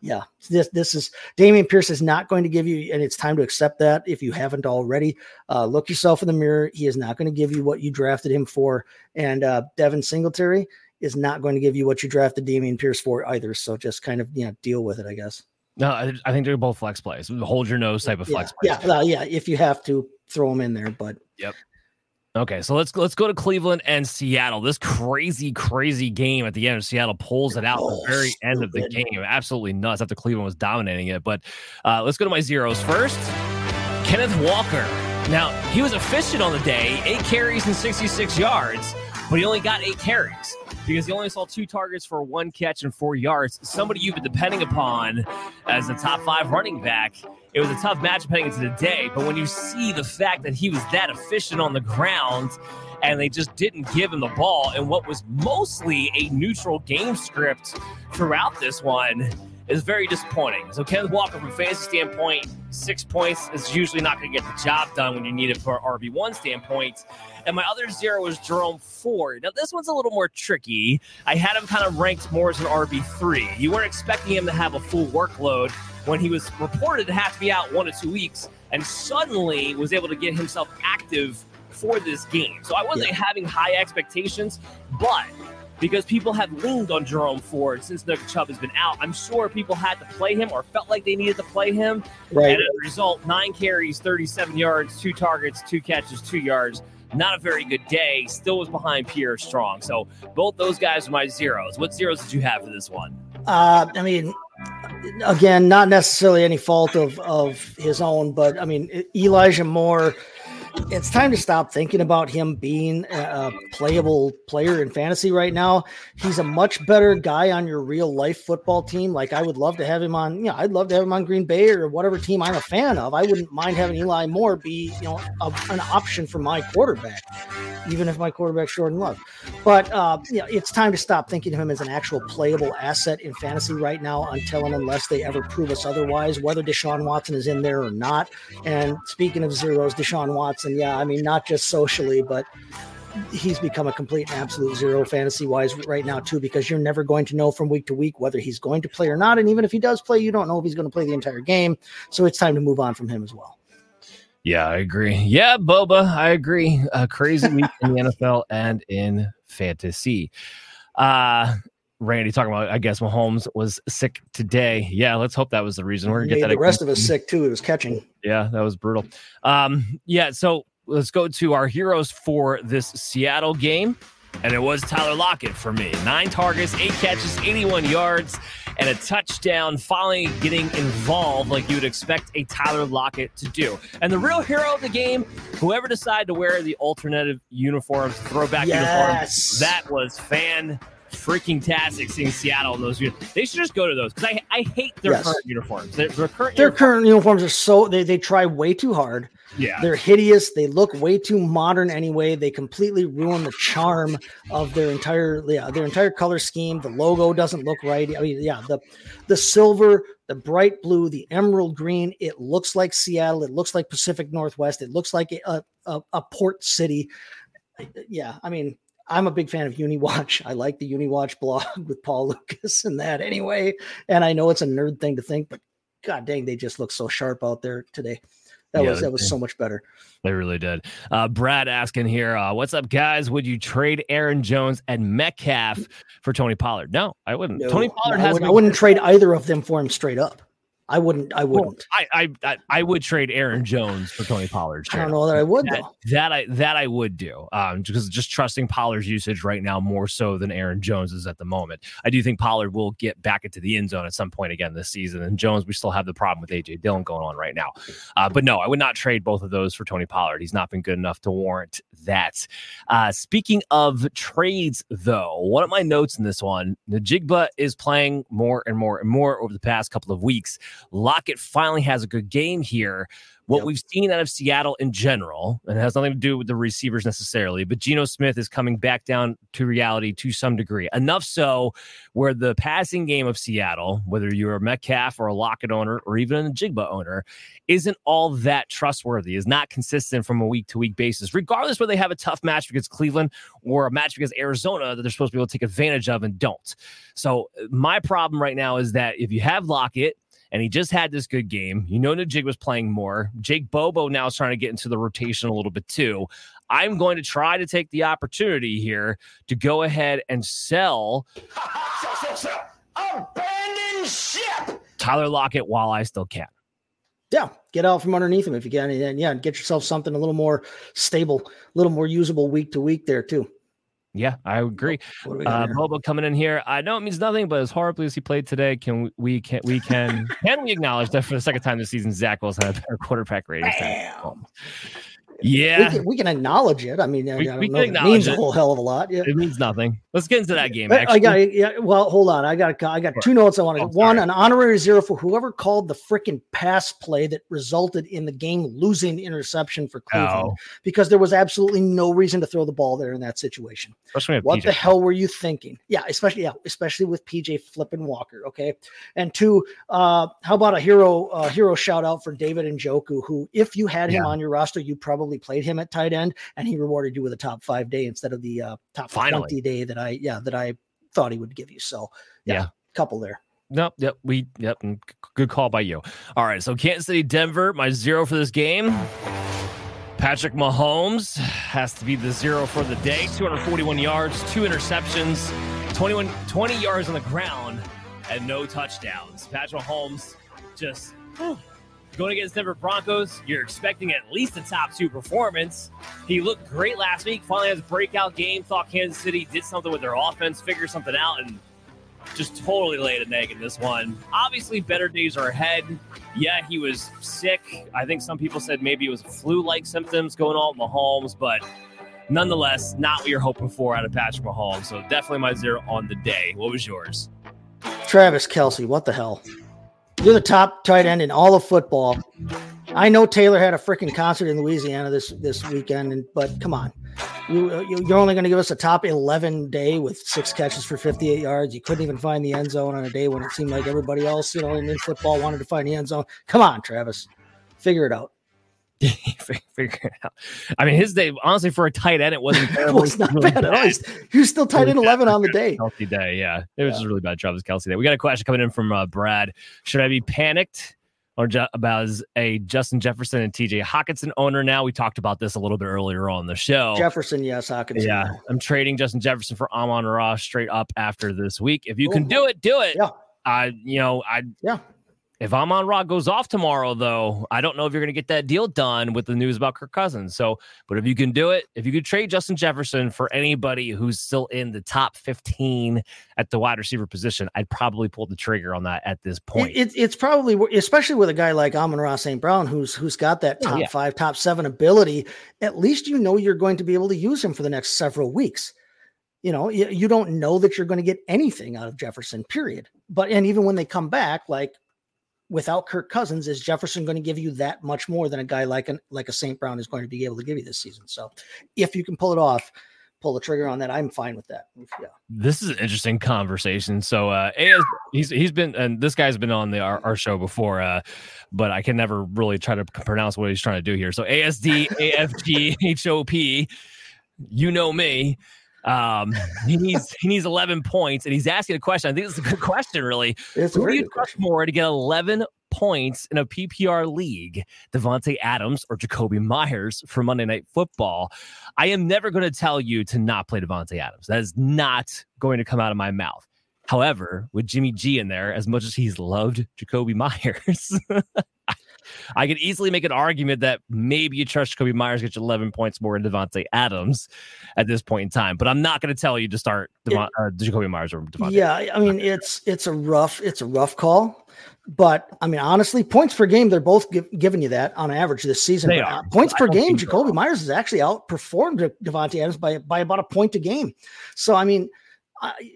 Speaker 2: yeah, this this is Dameon Pierce is not going to give you, and it's time to accept that if you haven't already. Uh, look yourself in the mirror. He is not going to give you what you drafted him for, and uh, Devin Singletary is not going to give you what you drafted Dameon Pierce for either. So just kind of you know deal with it, I guess.
Speaker 1: No, I, I think they're both flex plays. Hold your nose type of flex
Speaker 2: yeah, plays. Yeah, uh, yeah. If you have to throw them in there, but
Speaker 1: yep. Okay, so let's let's go to Cleveland and Seattle. This crazy, crazy game at the end. Of Seattle pulls it out oh, at the very end of the game. Absolutely nuts. After Cleveland was dominating it, but uh, let's go to my zeros first. Kenneth Walker. Now he was efficient on the day, eight carries and sixty-six yards, but he only got eight carries because he only saw two targets for one catch and four yards. Somebody you've been depending upon as a top five running back it was a tough match heading into the day. But when you see the fact that he was that efficient on the ground and they just didn't give him the ball in what was mostly a neutral game script throughout this one is very disappointing. So Kenneth Walker, from fantasy standpoint, six points is usually not going to get the job done when you need it for RB one standpoint. And my other zero was Jerome Ford. Now this one's a little more tricky. I had him kind of ranked more as an RB three. You weren't expecting him to have a full workload when he was reported to have to be out one to two weeks and suddenly was able to get himself active for this game. So I wasn't yeah. having high expectations, but because people have leaned on Jerome Ford since Nick Chubb has been out, I'm sure people had to play him or felt like they needed to play him. Right. And as a result, nine carries, 37 yards, two targets, two catches, two yards. Not a very good day. Still was behind Pierre Strong. So both those guys are my zeros. What zeros did you have for this one?
Speaker 2: Uh, I mean, again, not necessarily any fault of of his own, but I mean Elijah Moore it's time to stop thinking about him being a playable player in fantasy right now. He's a much better guy on your real life football team. Like I would love to have him on, you know, I'd love to have him on Green Bay or whatever team I'm a fan of. I wouldn't mind having Eli Moore be, you know, a, an option for my quarterback, even if my quarterback's Jordan Love. But uh, you know, it's time to stop thinking of him as an actual playable asset in fantasy right now until and unless they ever prove us otherwise, whether Deshaun Watson is in there or not. And speaking of zeros, Deshaun Watson and yeah, I mean, not just socially, but he's become a complete and absolute zero fantasy wise right now too because you're never going to know from week to week whether he's going to play or not. And even if he does play you don't know if he's going to play the entire game. So it's time to move on from him as well.
Speaker 1: Yeah i agree. Yeah boba i agree. A crazy week in the nfl and in fantasy. Uh Randy talking about, I guess Mahomes was sick today. Yeah, let's hope that was the reason. We're gonna get that.
Speaker 2: The rest of us sick too. It was catching.
Speaker 1: Yeah, that was brutal. Um, yeah, so let's go to our heroes for this Seattle game. And it was Tyler Lockett for me. Nine targets, eight catches, 81 yards, and a touchdown, finally getting involved like you would expect a Tyler Lockett to do. And the real hero of the game, whoever decided to wear the alternative uniforms, throwback yes. uniforms, that was fan freaking tastic seeing Seattle in those. They should just go to those because I, I hate their yes. current uniforms. Their, their current
Speaker 2: their uniforms. current uniforms are so they they try way too hard.
Speaker 1: Yeah,
Speaker 2: they're hideous. They look way too modern anyway. They completely ruin the charm of their entire yeah their entire color scheme. The logo doesn't look right. I mean, yeah, the the silver, the bright blue, the emerald green. It looks like Seattle. It looks like Pacific Northwest. It looks like a, a, a port city. Yeah, I mean I'm a big fan of UniWatch. I like the UniWatch blog with Paul Lukas and that anyway. And I know it's a nerd thing to think, but god dang, they just look so sharp out there today. That yeah, was that was so much better.
Speaker 1: They really did. Uh, Brad asking here, uh, what's up, guys? Would you trade Aaron Jones and Metcalf for Tony Pollard? No, I wouldn't. No, Tony Pollard
Speaker 2: no,
Speaker 1: has.
Speaker 2: I, would, I wouldn't trade either of them for him straight up. I wouldn't. I wouldn't.
Speaker 1: Well, I, I I would trade Aaron Jones for Tony Pollard.
Speaker 2: I don't know that I would
Speaker 1: that,
Speaker 2: though.
Speaker 1: That I that I would do. Um, because just trusting Pollard's usage right now more so than Aaron Jones is at the moment. I do think Pollard will get back into the end zone at some point again this season. And Jones, we still have the problem with AJ Dillon going on right now. Uh, but no, I would not trade both of those for Tony Pollard. He's not been good enough to warrant that. Uh, speaking of trades, though, one of my notes in this one, Njigba is playing more and more and more over the past couple of weeks. Lockett finally has a good game here. What yep. we've seen out of Seattle in general, and it has nothing to do with the receivers necessarily, but Geno Smith is coming back down to reality to some degree. Enough so where the passing game of Seattle, whether you're a Metcalf or a Lockett owner or even a Njigba owner, isn't all that trustworthy, is not consistent from a week to week basis, regardless whether they have a tough match against Cleveland or a match against Arizona that they're supposed to be able to take advantage of and don't. So, uh, my problem right now is that if you have Lockett, and he just had this good game. You know, Najig was playing more. Jake Bobo now is trying to get into the rotation a little bit too. I'm going to try to take the opportunity here to go ahead and sell. sell, sell, sell. Abandon ship. Tyler Lockett while I still can.
Speaker 2: Yeah, get out from underneath him if you can, and yeah, get yourself something a little more stable, a little more usable week to week there too.
Speaker 1: Yeah, I agree. Uh, Bobo coming in here. I know it means nothing, but as horribly as he played today, can we can we can can we acknowledge that for the second time this season, Zach Wilson had a better quarterback rating? Yeah,
Speaker 2: we can, we can, acknowledge it. I mean, we, I we it means it. a whole hell of a lot. Yeah,
Speaker 1: it means nothing. Let's get into that game. Actually.
Speaker 2: I got yeah. Well, hold on. I got I got two notes I want to. Oh, One, an honorary zero for whoever called the freaking pass play that resulted in the game losing interception for Cleveland oh. because there was absolutely no reason to throw the ball there in that situation. What PJ. the hell were you thinking? Yeah, especially yeah, especially with PJ flipping Walker. Okay, and two, uh, how about a hero uh, hero shout out for David Njoku, who if you had him yeah. on your roster, you probably played him at tight end, and he rewarded you with a top five day instead of the uh, top Finally. twenty day that I yeah that I thought he would give you. So yeah, yeah. couple there.
Speaker 1: Nope. Yep. We. Yep. Good call by you. All right. So Kansas City, Denver. My zero for this game. Patrick Mahomes has to be the zero for the day. 241 yards, two interceptions, 21, 20 yards on the ground, and no touchdowns. Patrick Mahomes just Going against Denver Broncos, you're expecting at least a top two performance. He looked great last week, finally has a breakout game. Thought Kansas City did something with their offense, figured something out, and just totally laid an egg in this one. Obviously, better days are ahead. Yeah, he was sick. I think some people said maybe it was flu like symptoms going on with Mahomes, but nonetheless, not what you're hoping for out of Patrick Mahomes. So definitely my zero on the day. What was yours?
Speaker 2: Travis Kelce, what the hell? You're the top tight end in all of football. I know Taylor had a freaking concert in Louisiana this this weekend, and, but come on, you, you are only going to give us a top eleven day with six catches for 58 yards. You couldn't even find the end zone on a day when it seemed like everybody else, you know, in, in football wanted to find the end zone. Come on, Travis, figure it out.
Speaker 1: figure it out. I mean, his day, honestly, for a tight end, it wasn't
Speaker 2: terrible. not really bad, at all. He was still tight end 11 on the day.
Speaker 1: Kelce day, yeah. It was yeah. just really bad Travis Kelce day. We got a question coming in from uh, Brad. Should I be panicked or ju- about a Justin Jefferson and TJ Hockenson owner now? We talked about this a little bit earlier on the show.
Speaker 2: Jefferson, yes. Hockenson.
Speaker 1: Yeah. No. I'm trading Justin Jefferson for Amon Ra straight up after this week. If you can do it, do it. Yeah. I, uh, you know, I,
Speaker 2: yeah.
Speaker 1: If Amon Ra goes off tomorrow, though, I don't know if you're going to get that deal done with the news about Kirk Cousins. So, but if you can do it, if you could trade Justin Jefferson for anybody who's still in the top 15 at the wide receiver position, I'd probably pull the trigger on that at this point.
Speaker 2: It, it, it's probably, especially with a guy like Amon Ra St. Brown, who's who's got that oh, top yeah. five, top seven ability. At least you know you're going to be able to use him for the next several weeks you know you, you don't know that you're going to get anything out of jefferson period but and even when they come back like without Kirk Cousins, is Jefferson going to give you that much more than a guy like an like a St. Brown is going to be able to give you this season? So if you can pull it off, pull the trigger on that, I'm fine with that. Yeah.
Speaker 1: This is an interesting conversation. So uh AS, he's he's been and this guy's been on the our, our show before, uh, but I can never really try to pronounce what he's trying to do here. So ASD AFG HOP, you know me. Um, he needs he needs 11 points, and he's asking a question. I think it's a good question, really.
Speaker 2: It's
Speaker 1: Who do you trust more to get 11 points in a PPR league, Davante Adams or Jakobi Meyers for Monday Night Football. I am never going to tell you to not play Davante Adams. That is not going to come out of my mouth. However, with Jimmy G in there, as much as he's loved Jakobi Meyers, I could easily make an argument that maybe you trust Jakobi Meyers gets 11 points more than Davante Adams at this point in time. But I'm not going to tell you to start Devon, uh, Jakobi Meyers or Davante.
Speaker 2: Yeah, I mean it's it's a rough it's a rough call. But I mean, honestly, points per game, they're both give, giving you that on average this season.
Speaker 1: They
Speaker 2: but,
Speaker 1: are.
Speaker 2: uh, points
Speaker 1: I
Speaker 2: per game,
Speaker 1: Jakobi.
Speaker 2: Meyers has actually outperformed Davante Adams by, by about a point a game. So, I mean,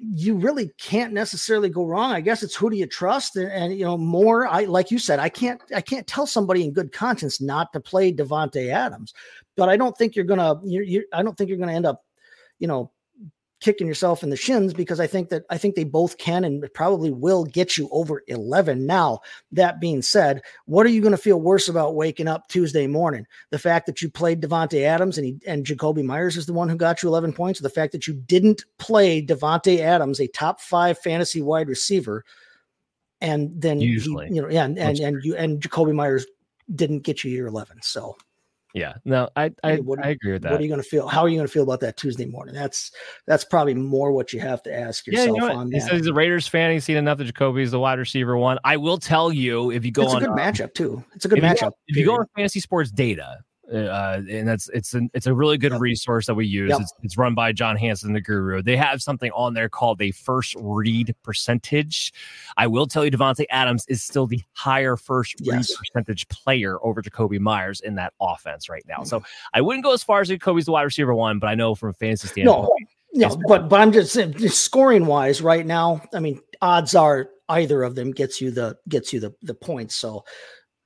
Speaker 2: you really can't necessarily go wrong. I guess it's who do you trust, and, and you know more. I like you said, I can't I can't tell somebody in good conscience not to play Davante Adams, but I don't think you're gonna you you I don't think you're gonna end up, you know, kicking yourself in the shins because I think that I think they both can and probably will get you over 11. Now, that being said, what are you going to feel worse about waking up Tuesday morning? The fact that you played Davante Adams and he, and Jakobi Meyers is the one who got you 11 points, or the fact that you didn't play Davante Adams, a top 5 fantasy wide receiver, and then he- you know, yeah, and and, and you and Jakobi Meyers didn't get you your 11. So,
Speaker 1: Yeah, no, I I,
Speaker 2: Hey, what
Speaker 1: I agree with that.
Speaker 2: what are you going to feel? How are you going to feel about that Tuesday morning? That's that's probably more what you have to ask
Speaker 1: yeah,
Speaker 2: yourself
Speaker 1: you know
Speaker 2: on
Speaker 1: he says he's a Raiders fan. He's seen enough that Jakobi's the wide receiver one. I will tell you if you go on
Speaker 2: it's a good
Speaker 1: uh,
Speaker 2: matchup too. It's a good
Speaker 1: if you go-
Speaker 2: matchup.
Speaker 1: if you go on fantasy sports data, uh, and that's it's an it's a really good
Speaker 2: Yep.
Speaker 1: resource that we use.
Speaker 2: Yep.
Speaker 1: It's, it's run by John Hansen, the guru. They have something on there called a first read percentage. I will tell you, Davante Adams is still the higher first read percentage player over Jakobi Meyers in that offense right now.
Speaker 2: Mm-hmm.
Speaker 1: So I wouldn't go as far as Jakobi's the wide receiver one, but I know from a fantasy standpoint,
Speaker 2: no, no, but but I'm just saying, scoring wise, right now. I mean, odds are either of them gets you the gets you the the points. So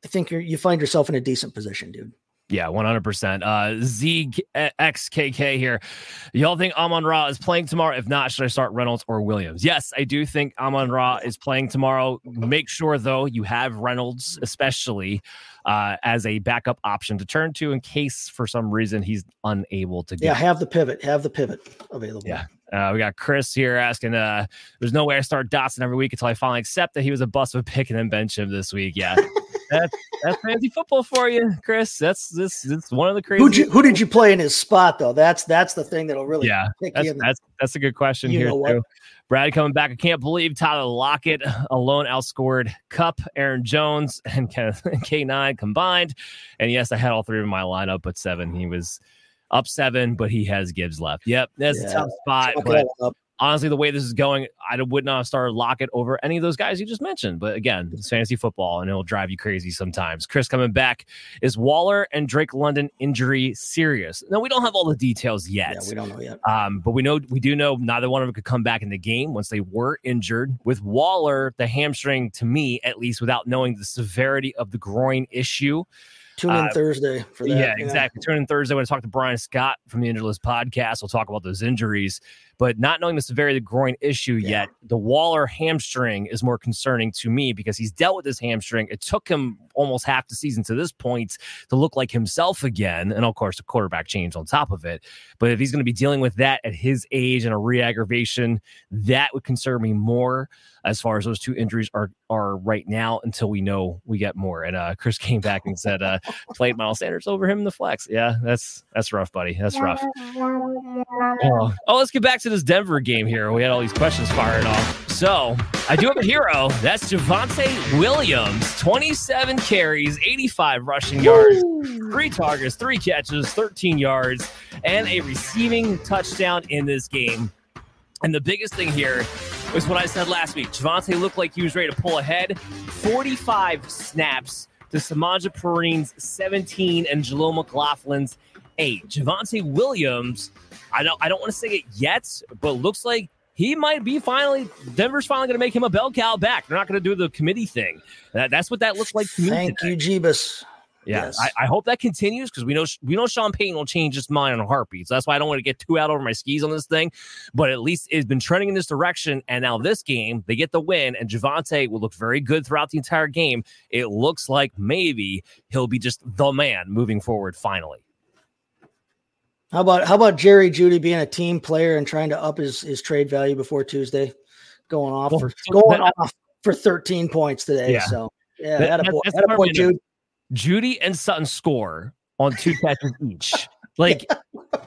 Speaker 2: I think you you find yourself in a decent position, dude.
Speaker 1: Yeah, 100%. Uh, ZXKK here. Y'all think Amon Ra is playing tomorrow? If not, should I start Reynolds or Williams? Yes, I do think Amon Ra is playing tomorrow. Make sure, though, you have Reynolds, especially uh, as a backup option to turn to in case for some reason he's unable to get
Speaker 2: Yeah, have the pivot, have the pivot available.
Speaker 1: Yeah. Uh, we got Chris here asking, uh, there's no way I start Dotson every week until I finally accept that he was a bust of a pick and then bench him this week. Yeah. that's that's fantasy football for you, Chris. That's this this one of the crazy
Speaker 2: Who you, who did you play in his spot though? That's that's the thing that'll really
Speaker 1: Yeah,
Speaker 2: kick
Speaker 1: that's
Speaker 2: you in
Speaker 1: that's that's a good question
Speaker 2: You
Speaker 1: here? Brad coming back. I can't believe Tyler Lockett alone outscored Kupp, Aaron Jones, and K nine combined. And yes, I had all three of my lineup, but seven. He was up seven, but he has Gibbs left. Yep, that's
Speaker 2: Yeah.
Speaker 1: a tough spot. But
Speaker 2: up.
Speaker 1: Honestly, the way this is going, I would not have started Lockett over any of those guys you just mentioned. But again, it's fantasy football, and it'll drive you crazy sometimes. Chris coming back is Waller and Drake London injury serious? No, we don't have all the details yet.
Speaker 2: Yeah, we don't know yet.
Speaker 1: Um, but we know we do know neither one of them could come back in the game once they were injured. With Waller, the hamstring, to me at least, without knowing the severity of the groin issue.
Speaker 2: Tune in
Speaker 1: uh,
Speaker 2: Thursday for that.
Speaker 1: yeah, exactly. Tune in Thursday when I talk to Brian Scott from the List podcast. We'll talk about those injuries. But not knowing the severity of the groin issue
Speaker 2: Yeah.
Speaker 1: yet, the Waller hamstring is more concerning to me because he's dealt with this hamstring. It took him almost half the season to this point to look like himself again. And of course, the quarterback change on top of it. But if he's going to be dealing with that at his age and a re aggravation, that would concern me more as far as those two injuries are are right now until we know we get more. And uh, Chris came back and said, uh, played Miles Sanders over him in the flex. Yeah, that's that's rough, buddy. That's rough. Oh, oh, let's get back to this Denver game here. We had all these questions firing off. So I do have a hero. That's Javonte Williams. 27 carries, 85 rushing yards, three targets, three catches, 13 yards, and a receiving touchdown in this game. And the biggest thing here was what I said last week. Javonte looked like he was ready to pull ahead. 45 snaps to Samaje Perine's 17 and Jaleel McLaughlin's eight. Javonte Williams, I don't I don't want to say it yet, but looks like he might be finally Denver's finally going to make him a bell cow back. They're not going to do the committee thing. That, that's what that looks like to me.
Speaker 2: Thank
Speaker 1: today.
Speaker 2: you, Jeebus.
Speaker 1: Yeah,
Speaker 2: Yes.
Speaker 1: I, I hope that continues because we know we know Sean Payton will change his mind on a heartbeat. So that's why I don't want to get too out over my skis on this thing. But at least it's been trending in this direction. And now this game, they get the win, and Javonte will look very good throughout the entire game. It looks like maybe he'll be just the man moving forward finally.
Speaker 2: How about how about Jerry Jeudy being a team player and trying to up his his trade value before Tuesday, going off well, for going that, off for 13 points today. Yeah. So yeah, that, a, that's, that's a point,
Speaker 1: Jude. Jeudy and Sutton score on two catches each. Like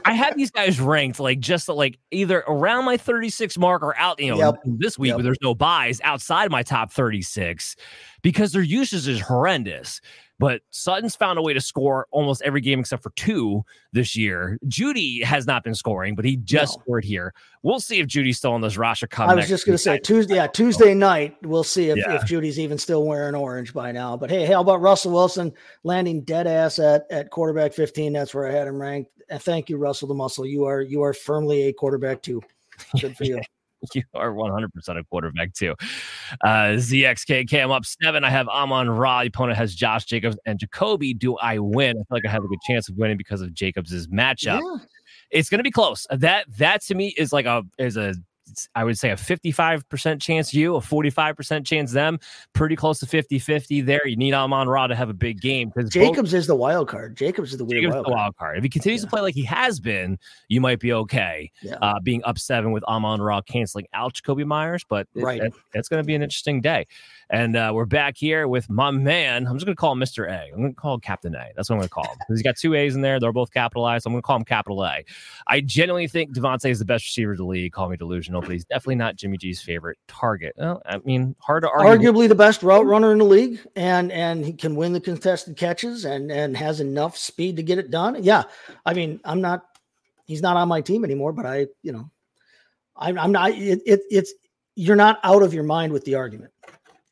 Speaker 1: I had these guys ranked like just like either around my 36 mark or out, you know, yep. this week yep. where there's no buys outside my top 36 because their usage is horrendous. But Sutton's found a way to score almost every game except for two this year. Jeudy has not been scoring, but he just no. scored here. We'll see if Jeudy's still on this roster.
Speaker 2: Come I was just going to say Tuesday, yeah, Tuesday night. We'll see if, yeah. if Jeudy's even still wearing orange by now. But hey, how about Russell Wilson landing dead ass at at quarterback 15? That's where I had him ranked. And thank you, Russell the Muscle. You are you are firmly a quarterback too. Good for you.
Speaker 1: you are 100% a quarterback too. Uh, ZXK Cam up seven. I have Amon Ra. The opponent has Josh Jacobs and Jakobi. Do I win? I feel like I have a good chance of winning because of Jacobs' matchup. Yeah. It's going to be close. That that to me is like a is a I would say a 55% chance you, a 45% chance them, pretty close to 50 50 there. You need Amon Ra to have a big game because
Speaker 2: Jacobs both, is the wild card. Jacobs is the weird wild,
Speaker 1: the wild card. If he continues yeah. to play like he has been, you might be okay. Yeah. Uh, being up seven with Amon Ra canceling out Jakobi Meyers, but it, right. It, it's going to be an interesting day. And uh, we're back here with my man. I'm just going to call him Mr. A. I'm going to call him Captain A. That's what I'm going to call him. He's got two A's in there. They're both capitalized. So I'm going to call him Capital A. I genuinely think Davante is the best receiver of the league. Call me delusional, but he's definitely not Jimmy G's favorite target. Well, I mean, hard to argue.
Speaker 2: Arguably the best route runner in the league, and and he can win the contested catches and and has enough speed to get it done. Yeah, I mean, I'm not. He's not on my team anymore, but I, you know, I'm, I'm not. It, it, it's you're not out of your mind with the argument.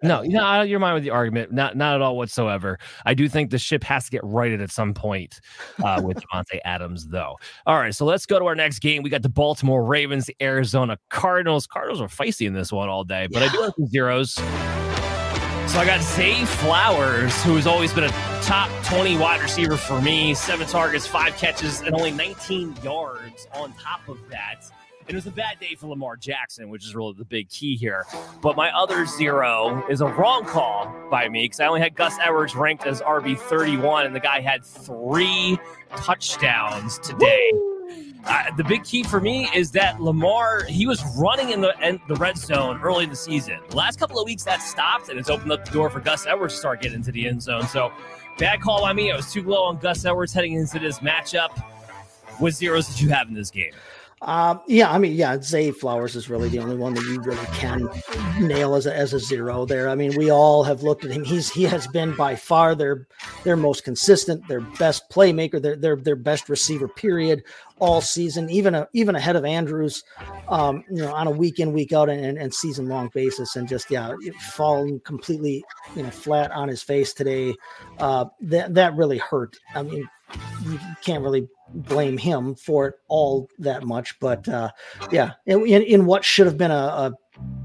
Speaker 1: No, you're not out of your with the argument. Not not at all whatsoever. I do think the ship has to get righted at some point uh, with Davante Adams, though. All right, so let's go to our next game. We got the Baltimore Ravens, the Arizona Cardinals. Cardinals are feisty in this one all day, but yeah. I do like the zeros. So I got Zay Flowers, who has always been a top 20 wide receiver for me. Seven targets, five catches, and only 19 yards on top of that. And it was a bad day for Lamar Jackson, which is really the big key here. But my other zero is a wrong call by me because I only had Gus Edwards ranked as RB 31, and the guy had three touchdowns today. Uh, the big key for me is that Lamar he was running in the in the red zone early in the season. The last couple of weeks that stopped, and it's opened up the door for Gus Edwards to start getting into the end zone. So bad call by me. I was too low on Gus Edwards heading into this matchup. What zeros did you have in this game?
Speaker 2: Um, yeah, I mean, yeah, Zay Flowers is really the only one that you really can nail as a, as a zero there. I mean, we all have looked at him. He's he has been by far their their most consistent, their best playmaker, their their their best receiver. Period, all season, even a, even ahead of Andrews, um, you know, on a week in week out and, and, and season long basis, and just yeah, falling completely you know flat on his face today. Uh, that that really hurt. I mean, you can't really blame him for it all that much. But uh, yeah, in, in what should have been a, a,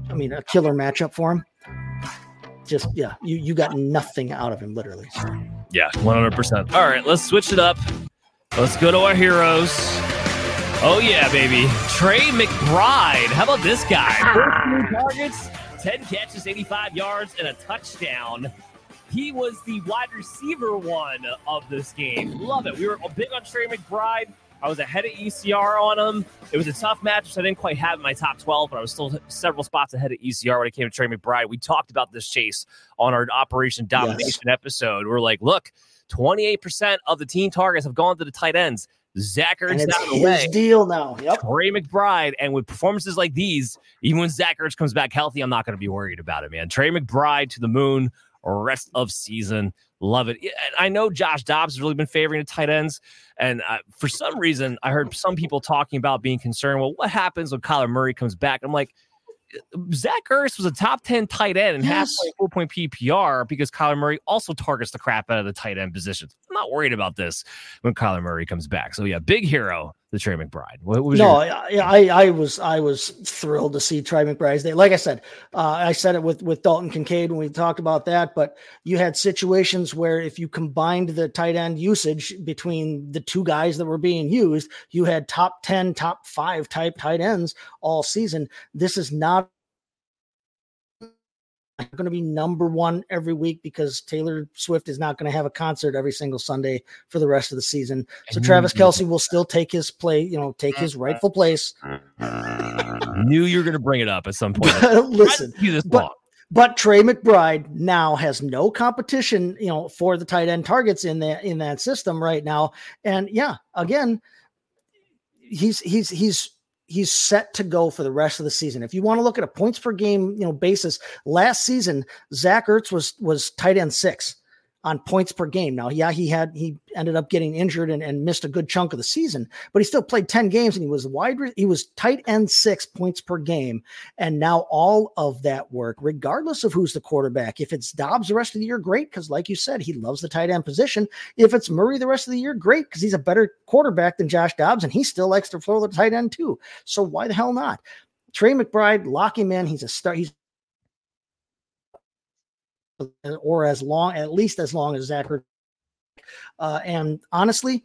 Speaker 2: I mean, a killer matchup for him. Just yeah, you you got nothing out of him, literally.
Speaker 1: Yeah, one hundred percent. All right, let's switch it up. Let's go to our heroes. Oh yeah, baby, Trey McBride. How about this guy? 14 targets, ten catches, eighty-five yards, and a touchdown. He was the wide receiver one of this game. Love it. We were big on Trey McBride. I was ahead of ECR on him. It was a tough match, so I didn't quite have my top 12, but I was still several spots ahead of ECR when it came to Trey McBride. We talked about this chase on our Operation Domination yes. episode. We're like, look, 28% of the team targets have gone to the tight ends. Zach Ertz
Speaker 2: out of the way. deal now. Yep.
Speaker 1: Trey McBride. And with performances like these, even when Zach Ertz comes back healthy, I'm not going to be worried about it, man. Trey McBride to the moon rest of season. Love it. I know Josh Dobbs has really been favoring the tight ends. And uh, for some reason, I heard some people talking about being concerned. Well, what happens when Kyler Murray comes back? I'm like, Zach Ertz was a top 10 tight end and yes. half full point PPR because Kyler Murray also targets the crap out of the tight end positions. I'm not worried about this when Kyler Murray comes back. So, yeah, big hero the Trey McBride. What,
Speaker 2: what no, your- I, I, I was I was thrilled to see Trey McBride's day. Like I said, uh, I said it with with Dalton Kincaid when we talked about that. But you had situations where if you combined the tight end usage between the two guys that were being used, you had top ten, top five type tight ends all season. This is not going to be number one every week because Taylor Swift is not going to have a concert every single Sunday for the rest of the season. So mm-hmm. Travis Kelce will still take his play, you know, take his rightful place.
Speaker 1: Knew you were going to bring it up at some point.
Speaker 2: Listen, but, but Trey McBride now has no competition, you know, for the tight end targets in that in that system right now. And yeah, again, he's he's he's he's set to go for the rest of the season. If you want to look at a points per game, you know, basis, last season Zach Ertz was was tight end six on points per game. Now, yeah, he had he ended up getting injured and, and missed a good chunk of the season, but he still played 10 games and he was wide he was tight end six points per game. And now all of that work, regardless of who's the quarterback, if it's Dobbs the rest of the year, great, because like you said, he loves the tight end position. If it's Murray the rest of the year, great, because he's a better quarterback than Josh Dobbs, and he still likes to throw the tight end too. So why the hell not? Trey McBride, lock him in. He's a star. He's or as long, at least as long as Zachary. Uh, and honestly,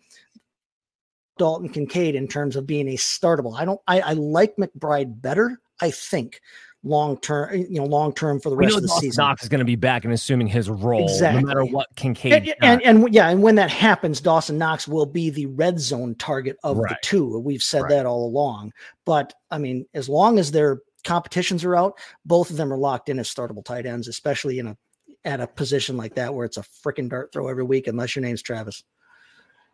Speaker 2: Dalton Kincaid in terms of being a startable. I don't. I, I like McBride better. I think long term, you know, long term for the rest of the season.
Speaker 1: Knox is going to be back and assuming his role, exactly. no matter what Kincaid.
Speaker 2: And, and, and, yeah, and when that happens, Dawson Knox will be the red zone target of right. the two. We've said right. that all along. But I mean, as long as their competitions are out, both of them are locked in as startable tight ends, especially in a at a position like that where it's a freaking dart throw every week, unless your name's Travis.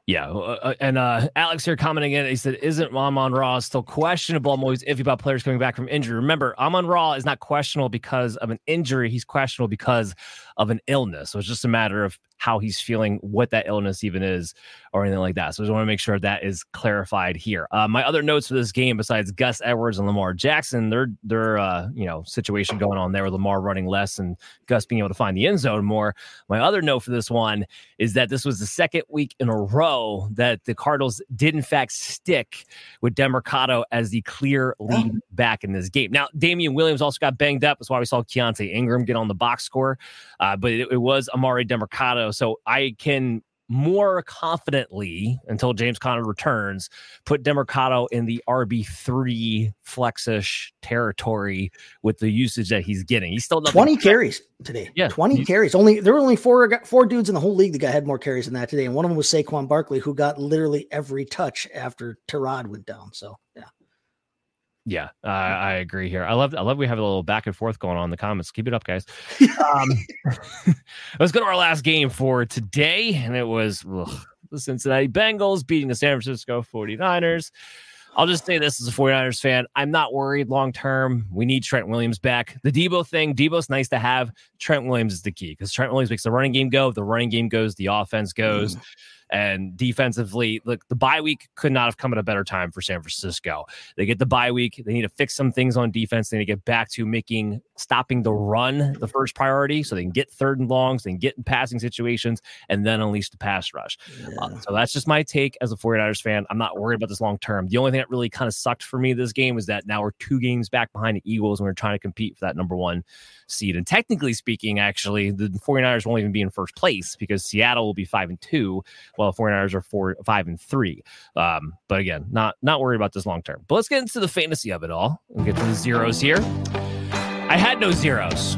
Speaker 1: Yeah, uh, uh, and uh, Alex here commenting in, he said, "Isn't Amon Ra still questionable? I'm always iffy about players coming back from injury. Remember, Amon Ra is not questionable because of an injury; he's questionable because of an illness. So it's just a matter of how he's feeling, what that illness even is, or anything like that. So I just want to make sure that is clarified here. Uh, my other notes for this game, besides Gus Edwards and Lamar Jackson, their their uh, you know situation going on there with Lamar running less and Gus being able to find the end zone more. My other note for this one is that this was the second week in a row that the Cardinals did in fact stick with Demercado as the clear lead back in this game. Now Damien Williams also got banged up. That's why we saw Keaontay Ingram get on the box score. Uh, but it, it, was Emari Demercado. So I can more confidently, until James Conner returns, put Demercado in the RB3 flexish territory with the usage that he's getting. He's still
Speaker 2: 20 carries today. Yeah. 20 carries. Only there were only four four dudes in the whole league that got had more carries than that today. And one of them was Saquon Barkley, who got literally every touch after Tyrod went down. So yeah.
Speaker 1: Yeah, I agree here. I love I love we have a little back and forth going on in the comments. Keep it up, guys. um, let's go to our last game for today, and it was ugh, the Cincinnati Bengals beating the San Francisco 49ers. I'll just say this as a 49ers fan. I'm not worried long term. We need Trent Williams back. The Deebo thing, Deebo's nice to have. Trent Williams is the key because Trent Williams makes the running game go. The running game goes, the offense goes. Mm. And defensively, look, the bye week could not have come at a better time for San Francisco. They get the bye week. They need to fix some things on defense. They need to get back to making stopping the run the first priority so they can get third and longs, they can get in passing situations, and then unleash the pass rush. Uh, yeah. Uh, so that's just my take as a 49ers fan. I'm not worried about this long term. The only thing that really kind of sucked for me this game was that now we're two games back behind the Eagles and we're trying to compete for that number one seed. And technically speaking, actually, the 49ers won't even be in first place because Seattle will be five and two, while the 49ers are four, five and three. Um, but again, not not worried about this long term. But let's get into the fantasy of it all and get to the zeros here. I had no zeros.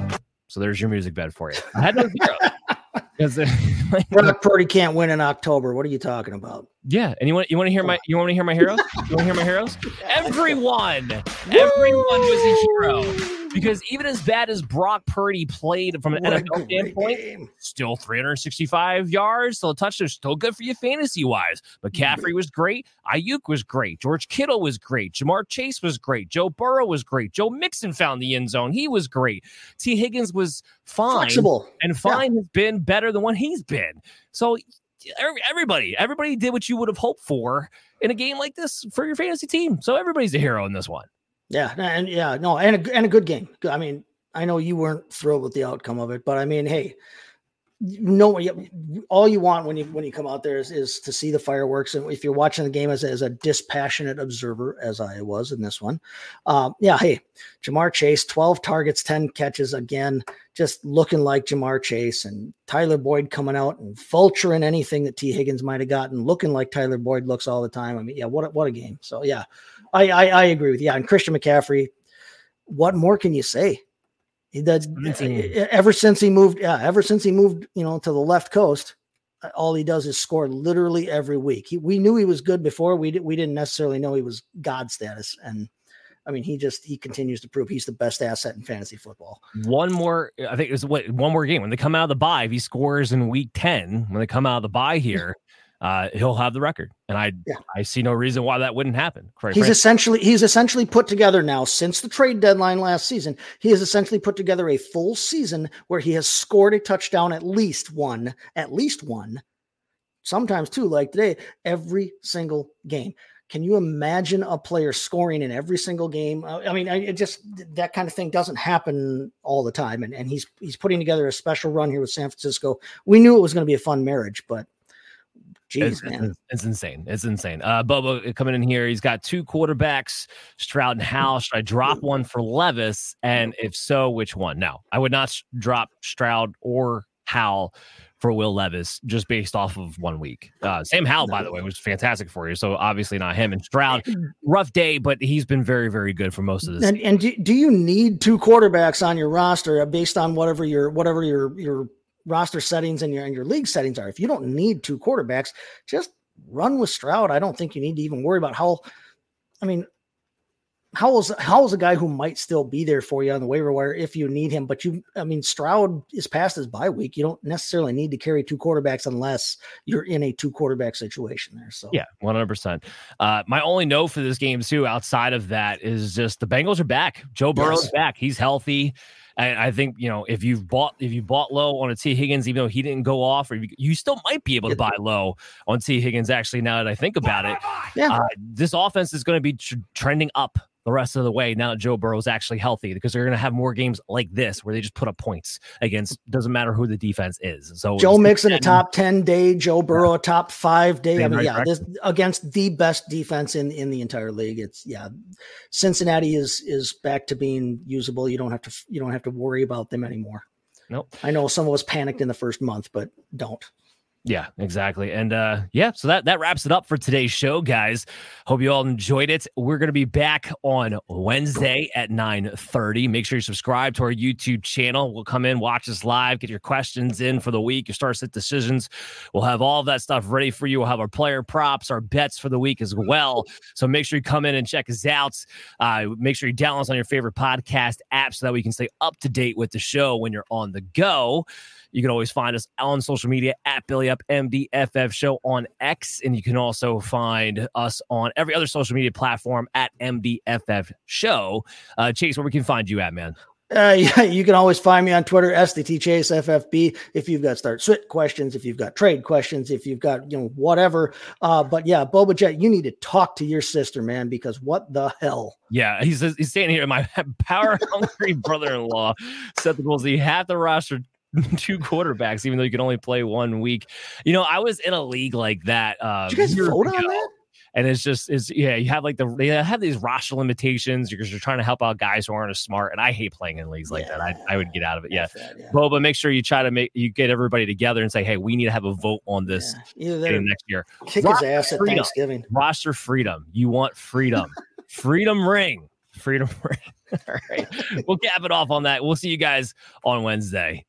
Speaker 1: So there's your music bed for you. I had no zeros.
Speaker 2: Because Brock Purdy can't win in October. What are you talking about?
Speaker 1: Yeah, and you want you want to hear my oh. you want to hear my heroes? You want to hear my heroes? Everyone, everyone was a hero because even as bad as Brock Purdy played from an what NFL standpoint, game. still 365 yards, still a touchdown, still good for you fantasy wise. McCaffrey mm-hmm. was great. Aiyuk was great. George Kittle was great. Ja'Marr Chase was great. Joe Burrow was great. Joe Mixon found the end zone. He was great. Tee Higgins was fine.
Speaker 2: Flexible.
Speaker 1: And fine yeah. has been better than what he's been. So everybody, everybody did what you would have hoped for in a game like this for your fantasy team. So everybody's a hero in this one.
Speaker 2: Yeah, and yeah, no, and a, and a good game. I mean, I know you weren't thrilled with the outcome of it, but I mean, hey, no, all you want when you when you come out there is, is to see the fireworks. And if you're watching the game as, as a dispassionate observer, as I was in this one, um, yeah, hey, Ja'Marr Chase, 12 targets, 10 catches again, just looking like Ja'Marr Chase, and Tyler Boyd coming out and vulturing anything that Tee Higgins might have gotten, looking like Tyler Boyd looks all the time. I mean, yeah, what a, what a game. So yeah, I, I, I agree with you. Yeah, and Christian McCaffrey, what more can you say? He does ever since he moved. Yeah, ever since he moved, you know, to the left coast, uh, all he does is score literally every week. He, we knew he was good before. We did, we didn't necessarily know he was God status, and I mean, he just he continues to prove he's the best asset in fantasy football.
Speaker 1: One more, I think it was what one more game when they come out of the bye. If he scores in week ten, when they come out of the bye here, uh, he'll have the record, and I yeah. I see no reason why that wouldn't happen.
Speaker 2: He's frankly. essentially he's essentially put together now since the trade deadline last season. He has essentially put together a full season where he has scored a touchdown at least one, at least one, sometimes two, like today, every single game. Can you imagine a player scoring in every single game? Uh, I mean, it just that kind of thing doesn't happen all the time. And, and he's he's putting together a special run here with San Francisco. We knew it was going to be a fun marriage, but Jeez,
Speaker 1: it's,
Speaker 2: man.
Speaker 1: It's, insane. It's insane. Uh, Bobo uh, coming in here. He's got two quarterbacks, Stroud and Howell. Should I drop one for Levis? And if so, which one? No, I would not drop Stroud or Howell for Will Levis just based off of one week. Uh, Sam Howell, by the way, was fantastic for you. So obviously not him. And Stroud, rough day, but he's been very, very good for most of this.
Speaker 2: And, and do, do you need two quarterbacks on your roster uh, based on whatever your whatever your your roster settings and your and your league settings are? If you don't need two quarterbacks, just run with Stroud. I don't think you need to even worry about how. I mean, Howell's Howell's a guy who might still be there for you on the waiver wire if you need him. But you, I mean, Stroud is past his bye week. You don't necessarily need to carry two quarterbacks unless you're in a two quarterback situation there. So
Speaker 1: yeah, one hundred percent. Uh, my only note for this game too, outside of that, is just the Bengals are back. Joe Burrow's yes. back. He's healthy. And I think you know if you've bought if you bought low on a Tee Higgins, even though he didn't go off, or you, you still might be able to buy low on Tee Higgins. Actually, now that I think about it, yeah, uh, this offense is going to be tr- trending up the rest of the way now that Joe Burrow is actually healthy because they're going to have more games like this where they just put up points against doesn't matter who the defense is. So
Speaker 2: Joe Mixon a top 10 day, Joe Burrow yeah. a top 5 day. I mean yeah, this against the best defense in in the entire league. It's yeah. Cincinnati is is back to being usable. You don't have to you don't have to worry about them anymore.
Speaker 1: Nope.
Speaker 2: I know some of us panicked in the first month, but don't.
Speaker 1: Yeah, exactly. And uh yeah, so that that wraps it up for today's show, guys. Hope you all enjoyed it. We're going to be back on Wednesday at 9:30. Make sure you subscribe to our YouTube channel. We'll come in, watch us live, get your questions in for the week, your start sit decisions. We'll have all of that stuff ready for you. We'll have our player props, our bets for the week as well. So make sure you come in and check us out. Uh, make sure you download us on your favorite podcast app so that we can stay up to date with the show when you're on the go. You can always find us on social media at Belly Up MDFF Show on X, and you can also find us on every other social media platform at MDFF Show. Uh, Chase, where we can find you at, man.
Speaker 2: Uh, yeah, you can always find me on Twitter, SDT Chase FFB. If you've got start sit questions, if you've got trade questions, if you've got you know whatever. Uh, but yeah, Boba Jet, you need to talk to your sister, man, because what the hell?
Speaker 1: Yeah, he's he's standing here. My power hungry brother-in-law set the goals. You have the roster two quarterbacks, even though you can only play one week. You know, I was in a league like that. Uh,
Speaker 2: Did you guys vote on that?
Speaker 1: And it's just is yeah, you have like the they have these roster limitations because you're trying to help out guys who aren't as smart. And I hate playing in leagues like yeah, that. I, I would get out of it. Yeah. That, yeah. But make sure you try to make you get everybody together and say, hey, we need to have a vote on this yeah. next year.
Speaker 2: Kick roster his ass at freedom. Thanksgiving.
Speaker 1: Roster freedom. You want freedom. freedom ring. Freedom ring. All right. we'll cap it off on that. We'll see you guys on Wednesday.